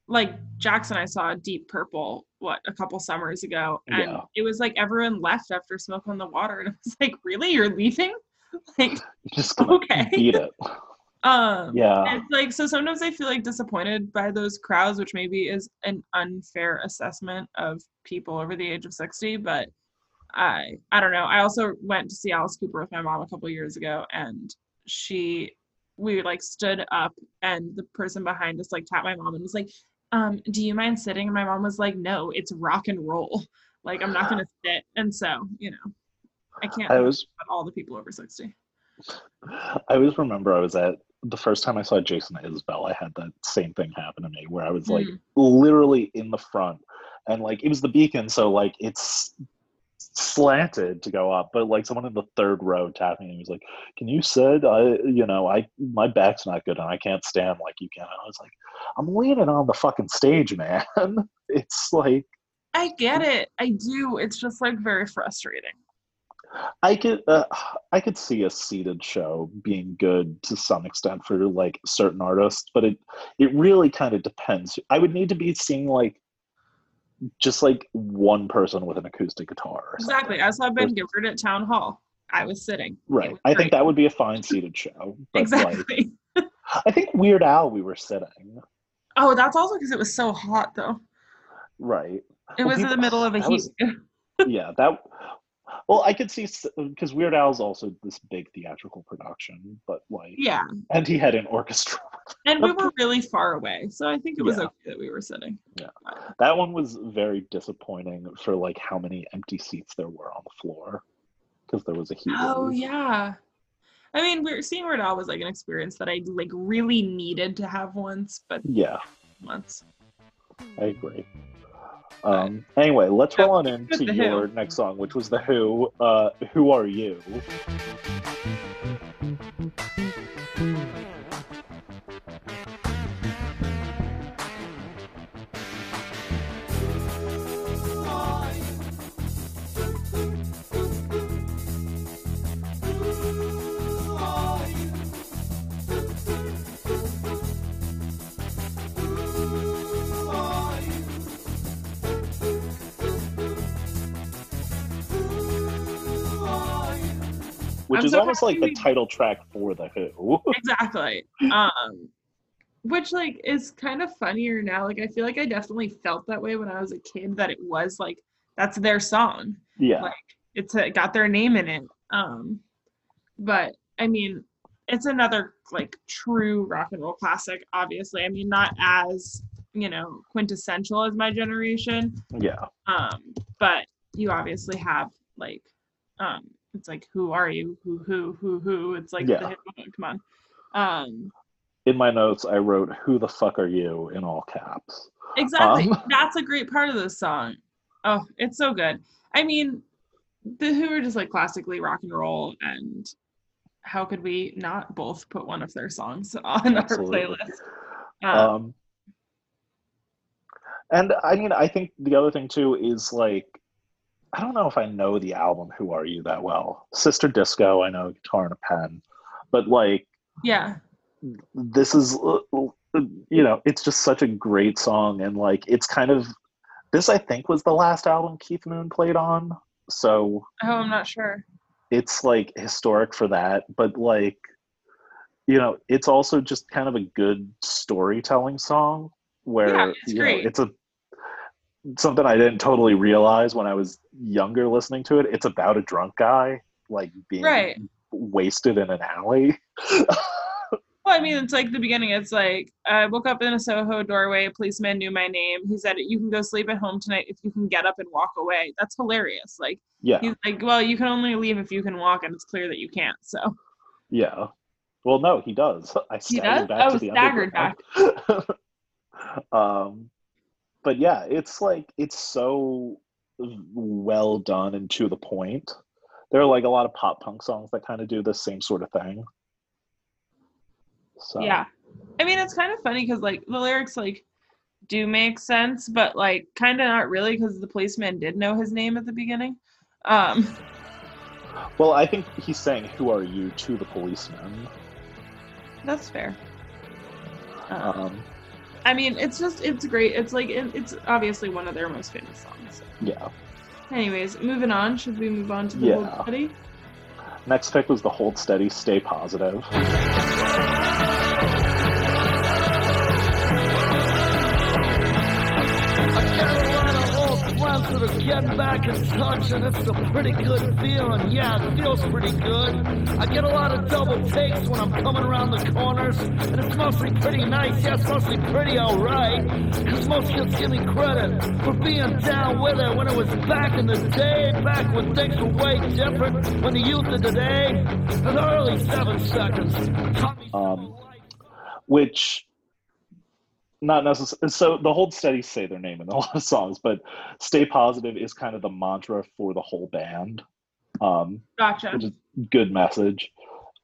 like Jackson, I saw Deep Purple what a couple summers ago, and Yeah. it was like everyone left after Smoke on the Water, and it was like, really, you're leaving? Like, You're just okay. beat it Um, yeah it's like so sometimes I feel like disappointed by those crowds, which maybe is an unfair assessment of people over the age of 60, but I I don't know. I also went to see Alice Cooper with my mom a couple years ago and she we like stood up and the person behind us like tapped my mom and was like, um, do you mind sitting? And my mom was like, No, it's rock and roll. Like I'm not gonna sit. And so, you know, I can't i was about all the people over 60. i always remember i was at the first time i saw jason isbell i had that same thing happen to me where i was like Mm. literally in the front and like it was the beacon so like it's slanted to go up but like someone in the third row tapping me was like can you sit i you know i my back's not good and i can't stand like you can and i was like i'm leaning on the fucking stage man it's like I get it. I do. It's just like very frustrating. I could uh, i could see a seated show being good to some extent for like certain artists but it it really kind of depends i would need to be seeing like just like one person with an acoustic guitar Exactly. As I've Ben Gibbard at Town Hall. I was sitting. Right. was I think that would be a fine seated show. But like exactly. I think Weird Al we were sitting. Oh, that's also because it was so hot though. Right. It Well, was in the middle of a heat. was- Yeah, that well, I could see because Weird Al's also this big theatrical production, but like, yeah. and he had an orchestra. And we were really far away. So I think it was Yeah. okay that we were sitting. Yeah, that one was very disappointing for like how many empty seats there were on the floor because there was a heat. Oh wave. yeah. I mean, we're seeing Weird Al was like an experience that I like really needed to have once, but Yeah, once. I agree. Um, anyway, let's roll on into your next song, which was the Who. Uh, Who are you? Which I'm is so almost like the title track for the Who. exactly. Um, which like is kind of funnier now. Like I feel like I definitely felt that way when I was a kid. That it was like that's their song. yeah, Like it's a, got their name in it. Um, but I mean, it's another like true rock and roll classic. Obviously, I mean not as you know quintessential as my generation. yeah, Um, but you obviously have like um it's like who are you who who who who it's like Yeah. the hit come on um in my notes I wrote "Who the fuck are you?" in all caps. exactly Um. that's a great part of this song oh it's so good i mean the who are just like classically rock and roll and how could we not both put one of their songs on Absolutely. our playlist um, Um, and I mean, I think the other thing too is like, I don't know if I know the album "Who Are You" that well. Sister Disco, I know Guitar and a Pen, but like, yeah this is, you know, it's just such a great song, and like, it's kind of this. I think was the last album Keith Moon played on, so oh i'm not sure it's like historic for that but like you know it's also just kind of a good storytelling song where Yeah, it's you know, great. it's a something i didn't totally realize when i was younger listening to it it's about a drunk guy like being Right. wasted in an alley Well, I mean, it's like the beginning. It's like I woke up in a Soho doorway. A policeman knew my name. He said, "You can go sleep at home tonight if you can get up and walk away." That's hilarious. Like yeah he's like, "Well, you can only leave if you can walk," and it's clear that you can't. So yeah well no he does i He staggered does? back Oh, to the staggered underground. um but yeah it's like it's so well done and to the point. There are like a lot of pop punk songs that kind of do the same sort of thing. So. Yeah, I mean, it's kind of funny because like the lyrics like do make sense, but like kind of not really because the policeman did know his name at the beginning. Um, well i think he's saying who are you to the policeman? That's fair. Um, um I mean, it's just it's great. It's like it, it's obviously one of their most famous songs. yeah Anyways, moving on. Should we move on to the Yeah. Hold Steady? next pick was the hold steady stay positive friends that are back in touch, and it's a pretty good feeling. Yeah, it feels pretty good. I get a lot of double takes when I'm coming around the corners, and it's mostly pretty nice. Yeah, it's mostly pretty alright. Cause most kids give me credit for being down with it when it was back in the day, back when things were way different. When the youth of today, the early seven seconds, Um, which not necessarily so the hold steady say their name in a lot of songs but stay positive is kind of the mantra for the whole band um Gotcha. good message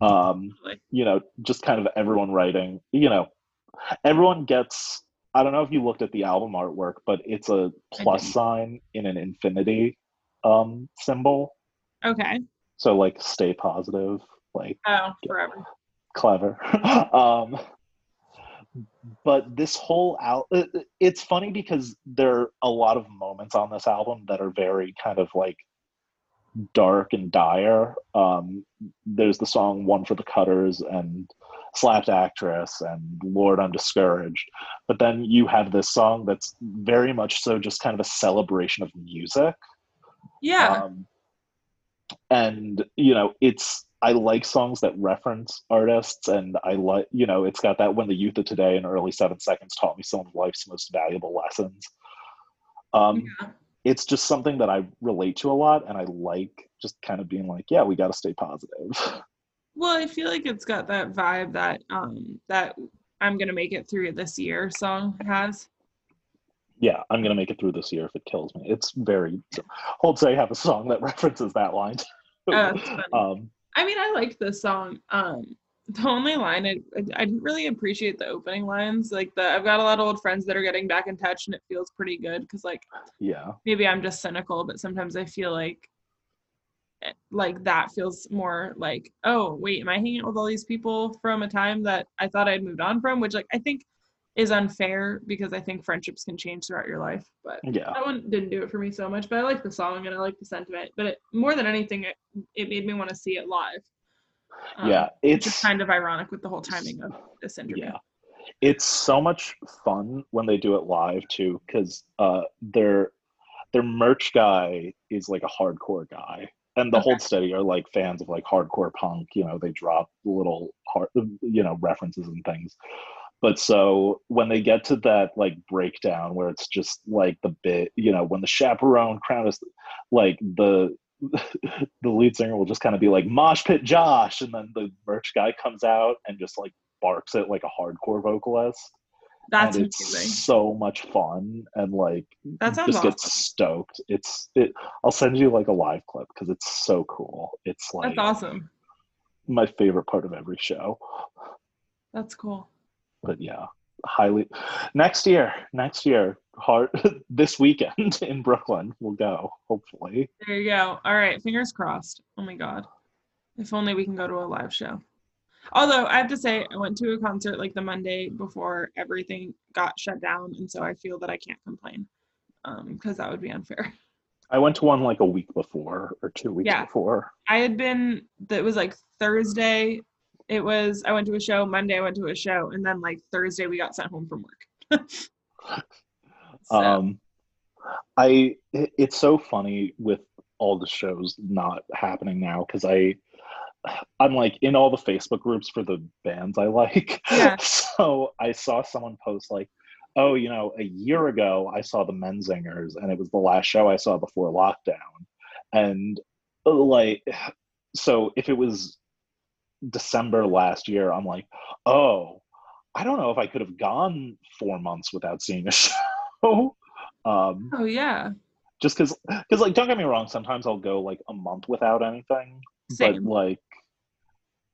um you know just kind of everyone writing you know everyone gets i don't know if you looked at the album artwork but it's a plus sign in an infinity um symbol Okay. so like stay positive like Oh, forever. clever. um, but this whole al- it- it- it's funny because there are a lot of moments on this album that are very kind of like dark and dire. Um, there's the song "One for the Cutters" and "Slapped Actress" and "Lord, I'm Discouraged," but then you have this song that's very much so just kind of a celebration of music Yeah. um, and you know it's i like songs that reference artists and i like you know it's got that when the youth of today and early seven seconds taught me some of life's most valuable lessons um, yeah. it's just something that i relate to a lot and i like just kind of being like yeah we got to stay positive Well, I feel like it's got that vibe that um that I'm gonna make it through this year song has. yeah i'm gonna make it through this year if it kills me it's very hold say have a song that references that line. Oh, that's funny. um, I mean, I liked this song. Um, the only line I, I I didn't really appreciate the opening lines. Like the I've got a lot of old friends that are getting back in touch, and it feels pretty good because like yeah maybe I'm just cynical, but sometimes I feel like eh, like that feels more like oh wait, am I hanging out with all these people from a time that I thought I'd moved on from? Which like I think is unfair because I think friendships can change throughout your life, but yeah that one didn't do it for me so much, but I like the song and I like the sentiment. But it, more than anything, it, it made me want to see it live. Um, yeah, it's kind of ironic with the whole timing of this interview. yeah, it's so much fun when they do it live too, because uh, their their merch guy is like a hardcore guy, and the Okay. Hold Steady are like fans of like hardcore punk. You know, they drop little hard, you know, references and things. But so when they get to that like breakdown where it's just like the bit, you know, when the chaperone crown is like the the lead singer will just kind of be like mosh pit Josh, and then the merch guy comes out and just like barks it like a hardcore vocalist. That's and it's amazing. so much fun and like That just awesome. get stoked. It's it. I'll send you like a live clip because it's so cool. It's like That's awesome. my favorite part of every show. That's cool. But yeah, highly. Next year, next year, hard this weekend in Brooklyn, we'll go. Hopefully, There you go. All right, fingers crossed. Oh my god. If only we can go to a live show. Although I have to say, I went to a concert like the Monday before everything got shut down, and so I feel that I can't complain, um, because that would be unfair. I went to one like a week before or two weeks Yeah. before. I had been. That was like Thursday. It was. I went to a show. Monday I went to a show, and then like Thursday we got sent home from work. So, Um, I it's so funny with all the shows not happening now because I I'm like in all the Facebook groups for the bands I like. Yeah. So I saw someone post like, oh, you know, a year ago I saw the Menzingers and it was the last show I saw before lockdown. And like so if it was December last year, I'm like, oh, I don't know if I could have gone four months without seeing a show. um oh yeah. just because because like don't get me wrong sometimes i'll go like a month without anything Same. but like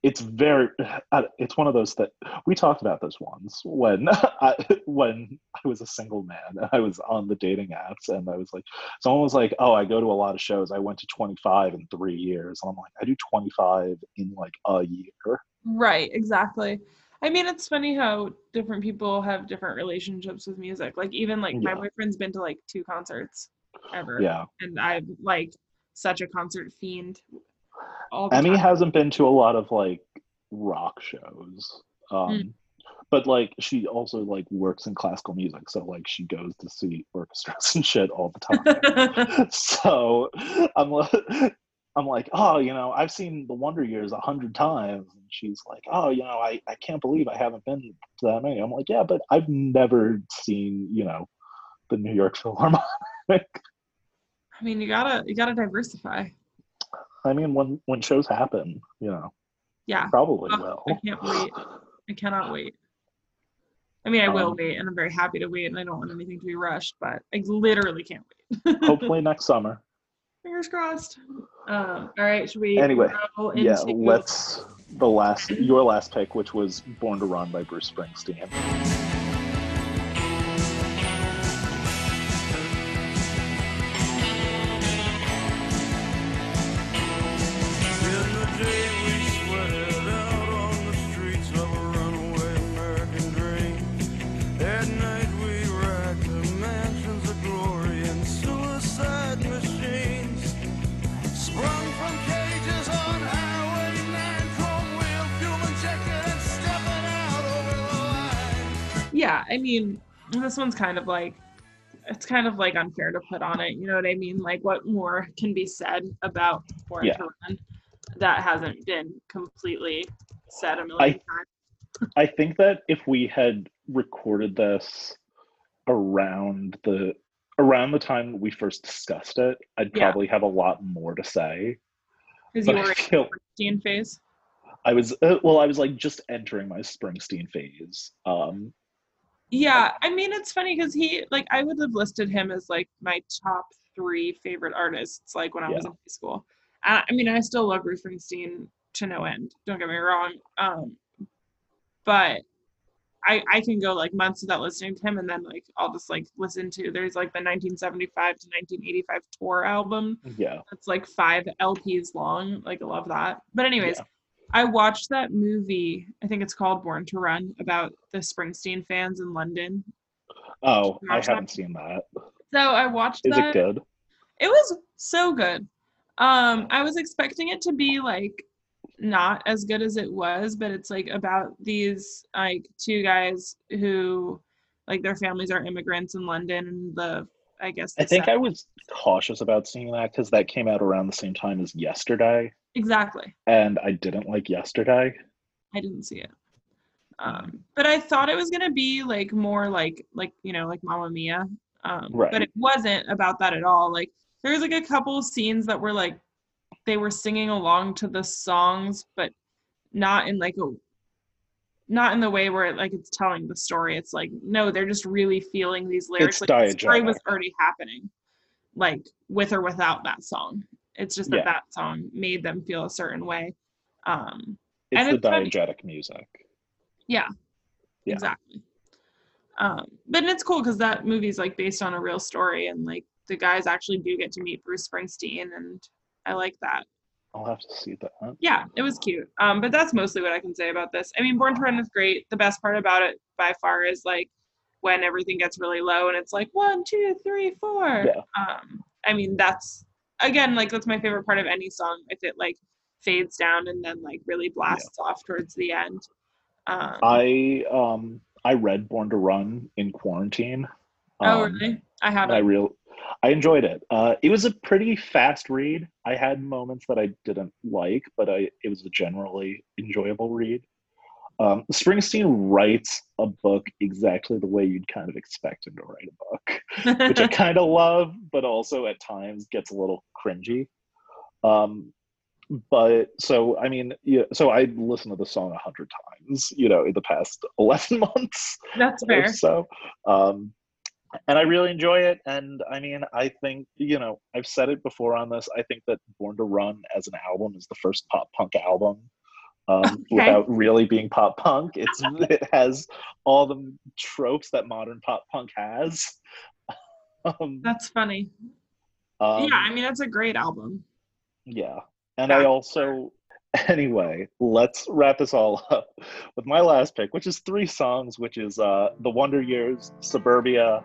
it's very uh, it's one of those that we talked about this once when I, when I was a single man and I was on the dating apps and I was like someone was like oh I go to a lot of shows I went to 25 in 3 years and I'm like I do 25 in like a year Right, exactly. I mean, it's funny how different people have different relationships with music. Like, even like my boyfriend's been to like two concerts ever. yeah And I'm like such a concert fiend. Emmy time. hasn't been to a lot of like rock shows. Um Mm. but like she also like works in classical music, so like she goes to see orchestras and shit all the time. so I'm like I'm like, oh, you know, I've seen the Wonder Years a hundred times. And she's like, oh, you know, I, I can't believe I haven't been to that many. I'm like, yeah, but I've never seen, you know, the New York Philharmonic. I mean, you gotta you gotta diversify. I mean, when when shows happen, you know, Yeah, probably Oh, will. I can't wait. I cannot wait. I mean, I will Um, wait, and I'm very happy to wait, and I don't want anything to be rushed, but I literally can't wait. Hopefully next summer. Fingers crossed. Um, all right, should we Anyway, Yeah, let's the last your last pick, which was Born to Run by Bruce Springsteen. I mean this one's kind of like it's kind of like unfair to put on it you know what i mean like what more can be said about Born Yeah. to Run that hasn't been completely said a million I- times I think that if we had recorded this around the around the time we first discussed it, I'd Yeah. probably have a lot more to say. because you were feel in Springsteen phase I was uh, well, I was like just entering my Springsteen phase. Um, yeah i mean it's funny because he like i would have listed him as like my top three favorite artists like when i was in high school. Uh, i mean i still love bruce springsteen to no end don't get me wrong um but I, I can go like months without listening to him and then like I'll just like listen to there's like the 1975 to 1985 tour album yeah, that's like five LPs long like I love that. But anyways Yeah. I watched that movie I think it's called Born to Run about the Springsteen fans in London. Oh, I haven't seen that. so I watched Is that. it good? it was so good. Um I was expecting it to be like not as good as it was, but it's like about these like two guys who like their families are immigrants in London and the I guess I think I was cautious about seeing that because that came out around the same time as Yesterday, exactly. and I didn't like Yesterday. I didn't see it. Um, but I thought it was gonna be like more like like you know like Mamma Mia, um, Right. but it wasn't about that at all. Like there was like a couple scenes that were like they were singing along to the songs, but not in like a not in the way where it, like it's telling the story. It's like no, they're just really feeling these lyrics. It's like the story was already happening, like with or without that song. It's just that Yeah. that song made them feel a certain way. Um, It's And the it's funny. music. yeah, Yeah. exactly. Um, but it's cool because that movie's like based on a real story, and like the guys actually do get to meet Bruce Springsteen, and I like that. I'll have to see that. Yeah, it was cute. Um, but that's mostly what I can say about this. I mean, Born to Run is great. The best part about it by far is like when everything gets really low and it's like one, two, three, four. Yeah. Um, I mean, that's again like that's my favorite part of any song if it like fades down and then like really blasts off towards the end. Um, I um I read Born to Run in quarantine. oh, um, really? I and I haven't. real I enjoyed it. Uh, it was a pretty fast read. I had moments that I didn't like, but I it was a generally enjoyable read. Um, Springsteen writes a book exactly the way you'd kind of expect him to write a book, which I kind of love, but also at times gets a little cringy. Um, but so I mean, yeah, so I listened to the song a hundred times, you know, in the past eleven months that's fair. so. Um, and I really enjoy it. And I mean, I think, you know, I've said it before on this. I think that Born to Run as an album is the first pop punk album um, Okay. without really being pop punk. It's It has all the tropes that modern pop punk has. Um, That's funny. um, yeah, I mean, that's a great album. yeah. And I also, anyway, let's wrap this all up with my last pick, which is three songs, which is uh, The Wonder Years, Suburbia,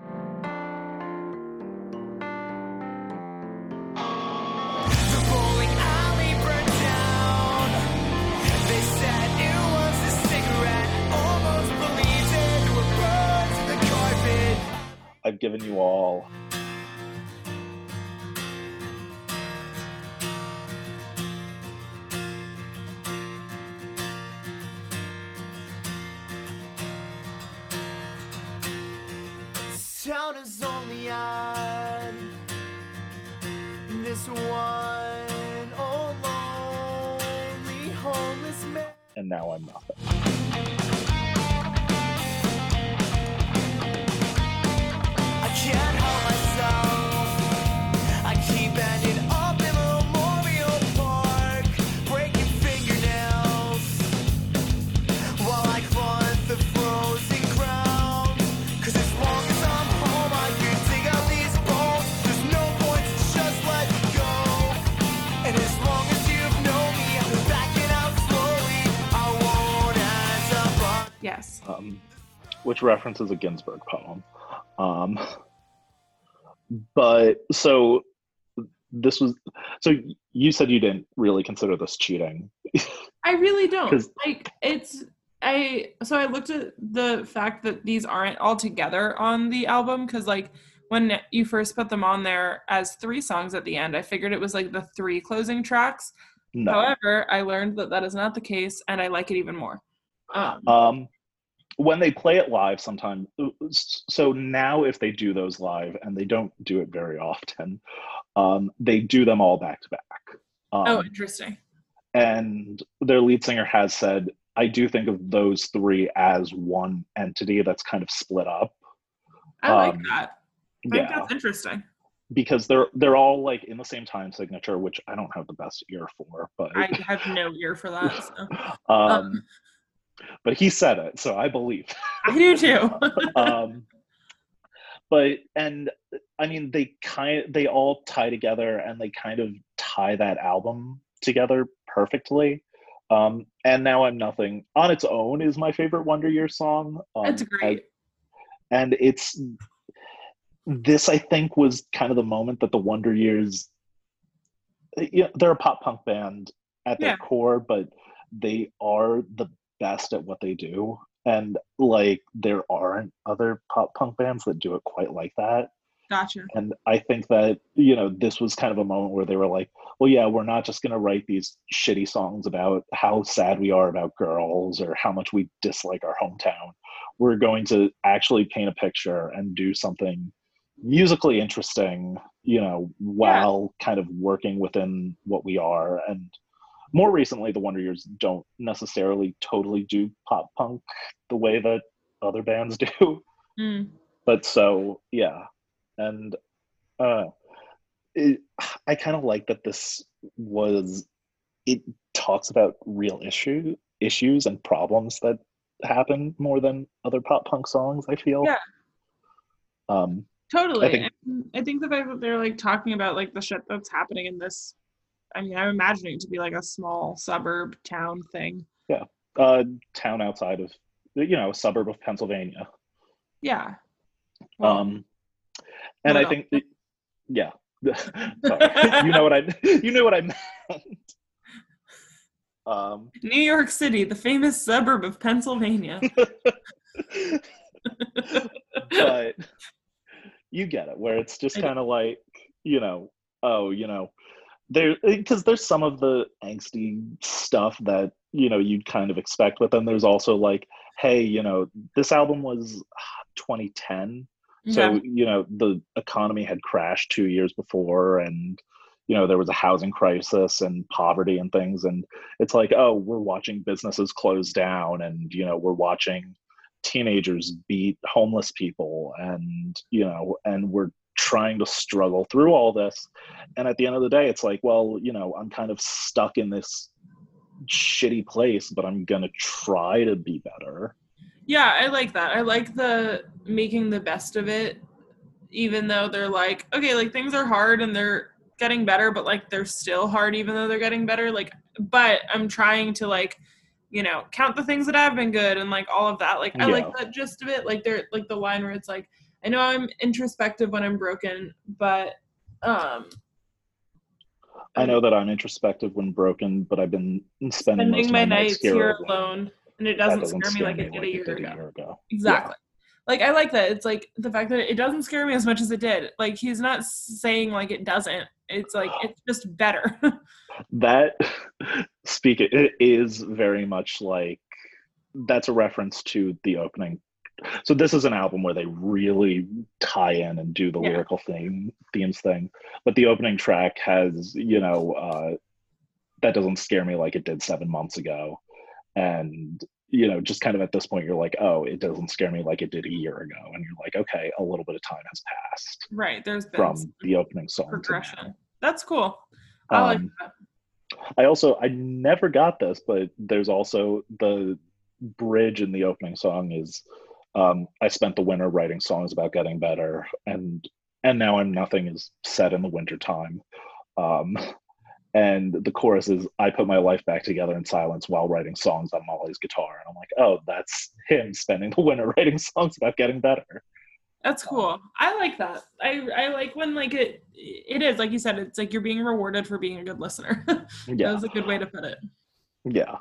I've given you all. Is only on this one old lonely homeless man. And now I'm nothing. Which references a Ginsberg poem. Um, but so this was so you said you didn't really consider this cheating. I really don't. Like it's I so I looked at the fact that these aren't all together on the album cuz like when you first put them on there as three songs at the end, I figured it was like the three closing tracks. No. However, I learned that that is not the case and I like it even more. Um, Um, when they play it live, sometimes So now, if they do those live, and they don't do it very often, um, they do them all back to back. Um, oh, interesting. and their lead singer has said, "I do think of those three as one entity that's kind of split up." I like um, that. I think Yeah, that's interesting. because they're they're all like in the same time signature, which I don't have the best ear for, but I have no ear for that. So. um, but he said it, so I believe. I do too. um, but and I mean they kind they all tie together and they kind of tie that album together perfectly. Um, and now I'm nothing on its own is my favorite Wonder Years song. Um, It's great. and it's this I think was kind of the moment that the Wonder Years. Yeah, they're a pop punk band at their Yeah. core, but they are the best at what they do. And like there aren't other pop punk bands that do it quite like that. Gotcha. And I think that, you know, this was kind of a moment where they were like, well, yeah, we're not just going to write these shitty songs about how sad we are about girls or how much we dislike our hometown. We're going to actually paint a picture and do something musically interesting, you know, while kind of working within what we are. And more recently, the Wonder Years don't necessarily totally do pop punk the way that other bands do. Mm. But so, yeah. And uh, it, I kind of like that this was, it talks about real issue issues and problems that happen more than other pop punk songs, I feel. Yeah. Um, Totally. I think- I think the fact that they're like talking about like the shit that's happening in this I mean, I'm imagining it to be like a small suburb town thing. Yeah. Uh, town outside of, you know, a suburb of Pennsylvania. Yeah. Well, Um, and I think, yeah. Sorry. you know what I, you know what I meant. Um, New York City, the famous suburb of Pennsylvania. but you get it where it's just kind of like you know oh you know there because there's some of the angsty stuff that you know you'd kind of expect but then there's also like hey you know this album was ah, 2010 so Okay. you know the economy had crashed two years before and you know there was a housing crisis and poverty and things and it's like oh we're watching businesses close down and you know we're watching teenagers beat homeless people and you know and we're trying to struggle through all this and at the end of the day it's like well you know i'm kind of stuck in this shitty place but i'm gonna try to be better Yeah, I like that. I like the making the best of it, even though they're like, okay, like things are hard and they're getting better, but like they're still hard even though they're getting better. Like, but I'm trying to like, you know, count the things that have been good and like all of that. Like, I like that gist of it. Like, they're like the line where it's like, I know I'm introspective when I'm broken, but um, i know that i'm introspective when broken but i've been spending, spending my my nights here alone. alone, and it That doesn't, scare me like it did a year did ago. a year ago Exactly. Like I like that. It's like the fact that it doesn't scare me as much as it did. Like he's not saying like it doesn't. It's like it's just better. that speak it is very much like that's a reference to the opening so this is an album where they really tie in and do the Yeah. lyrical theme themes thing but the opening track has you know uh that doesn't scare me like it did seven months ago and you know just kind of at this point you're like oh it doesn't scare me like it did a year ago and you're like okay a little bit of time has passed right. There's been from the opening song progression. That's cool. I like Um, that. I also I never got this, but there's also the bridge in the opening song is um, I spent the winter writing songs about getting better, and and now I'm nothing is said in the winter time. Um, and the chorus is I put my life back together in silence while writing songs on Molly's guitar, and I'm like, oh, that's him spending the winter writing songs about getting better. That's cool. I like that. I I like when like it it is like you said. It's like you're being rewarded for being a good listener. that Yeah, was a good way to put it. yeah.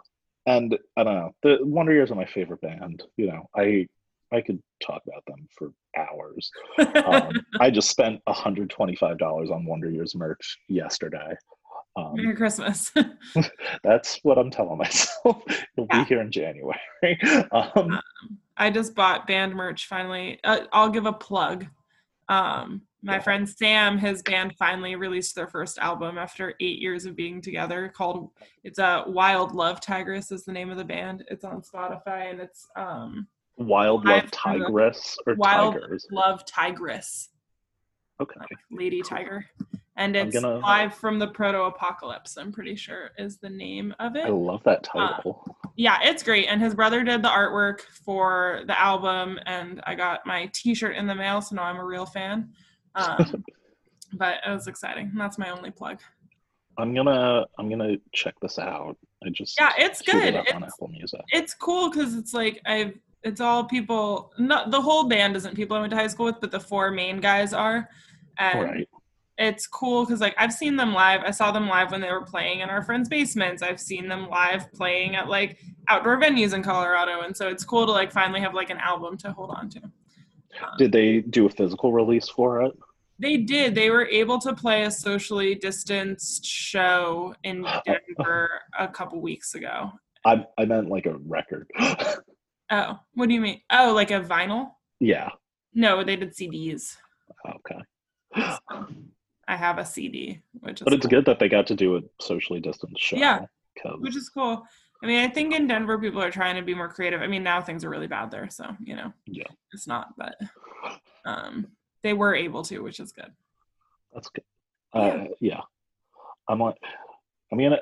And I don't know. The Wonder Years are my favorite band. You know, I I could talk about them for hours. um, I just spent $125 on Wonder Years merch yesterday. Um, Merry Christmas. that's what I'm telling myself. It'll Yeah. be here in January. um, I just bought band merch finally. Uh, I'll give a plug. Um, my Yeah. friend Sam, his band finally released their first album after eight years of being together. Called it's a Wild Love Tigress is the name of the band. It's on Spotify and it's um, Wild Love Tigress or Tigers. Wild Tigers. Love Tigress, Okay. Lady Tiger, and it's gonna- live from the Proto Apocalypse. I'm pretty sure is the name of it. I love that title. yeah, it's great. And his brother did the artwork for the album, and I got my T-shirt in the mail, so now I'm a real fan. Um, but it was exciting. That's my only plug. I'm gonna I'm gonna check this out. I just Yeah, it's it good. on It's it's cool because it's like I've it's all people. Not the whole band isn't people I went to high school with, but the four main guys are. And Right. it's cool because like I've seen them live. I saw them live when they were playing in our friends' basements. I've seen them live playing at like outdoor venues in Colorado, and so it's cool to like finally have like an album to hold on to. Um, did they do a physical release for it? They did. They were able to play a socially distanced show in Denver a couple weeks ago. I I meant like a record. Oh, what do you mean? Oh, like a vinyl? yeah. No, they did CDs. Okay. I have a CD, which is But it's cool. good that they got to do a socially distanced show. Yeah. which is cool. I mean, I think in Denver people are trying to be more creative. I mean, now things are really bad there, so you know, Yeah. it's not, but um, they were able to, which is good. That's good. Uh, yeah. I'm like, I'm gonna,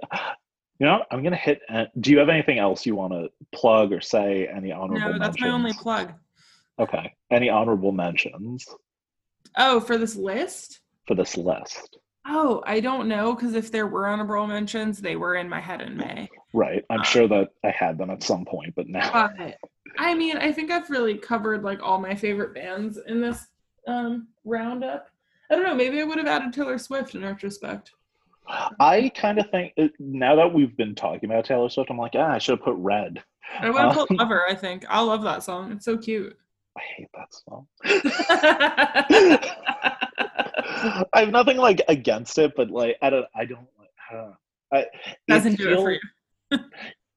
you know, I'm gonna hit. Uh, do you have anything else you want to plug or say? Any honorable? No, that's my only plug. Okay. Any honorable mentions Oh, for this list? for this list? Oh, I don't know because if there were honorable mentions, they were in my head in May. Right. I'm sure that I had them at some point, but now. But I mean, I think I've really covered like all my favorite bands in this um, roundup. I don't know. Maybe I would have added Taylor Swift in retrospect. I kind of think uh, now that we've been talking about Taylor Swift, I'm like, ah, I should have put Red. I would have put Um, Lover. I think I love that song. It's so cute. I hate that song. I have nothing like against it, but like I don't, I don't. I, it Doesn't do it for you.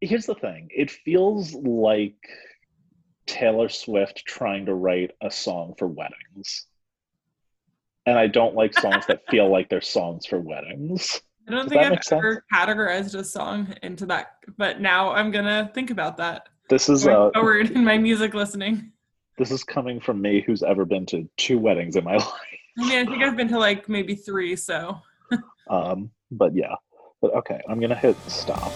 Here's the thing: it feels like Taylor Swift trying to write a song for weddings, and I don't like songs that feel like they're songs for weddings. I don't Does think I've ever categorized a song into that, but now I'm gonna think about that This is going uh, forward in my music listening. this is coming from me, who's ever been to two weddings in my life. I mean, I think I've been to like maybe three, so Um, but yeah, but okay, I'm gonna hit stop.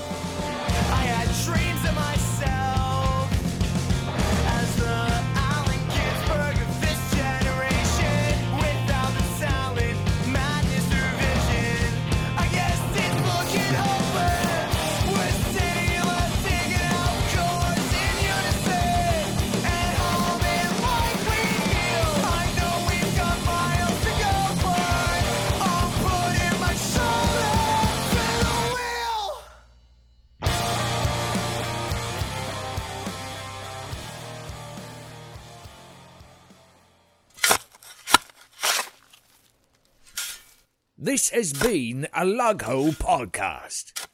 This has been a Lughole podcast.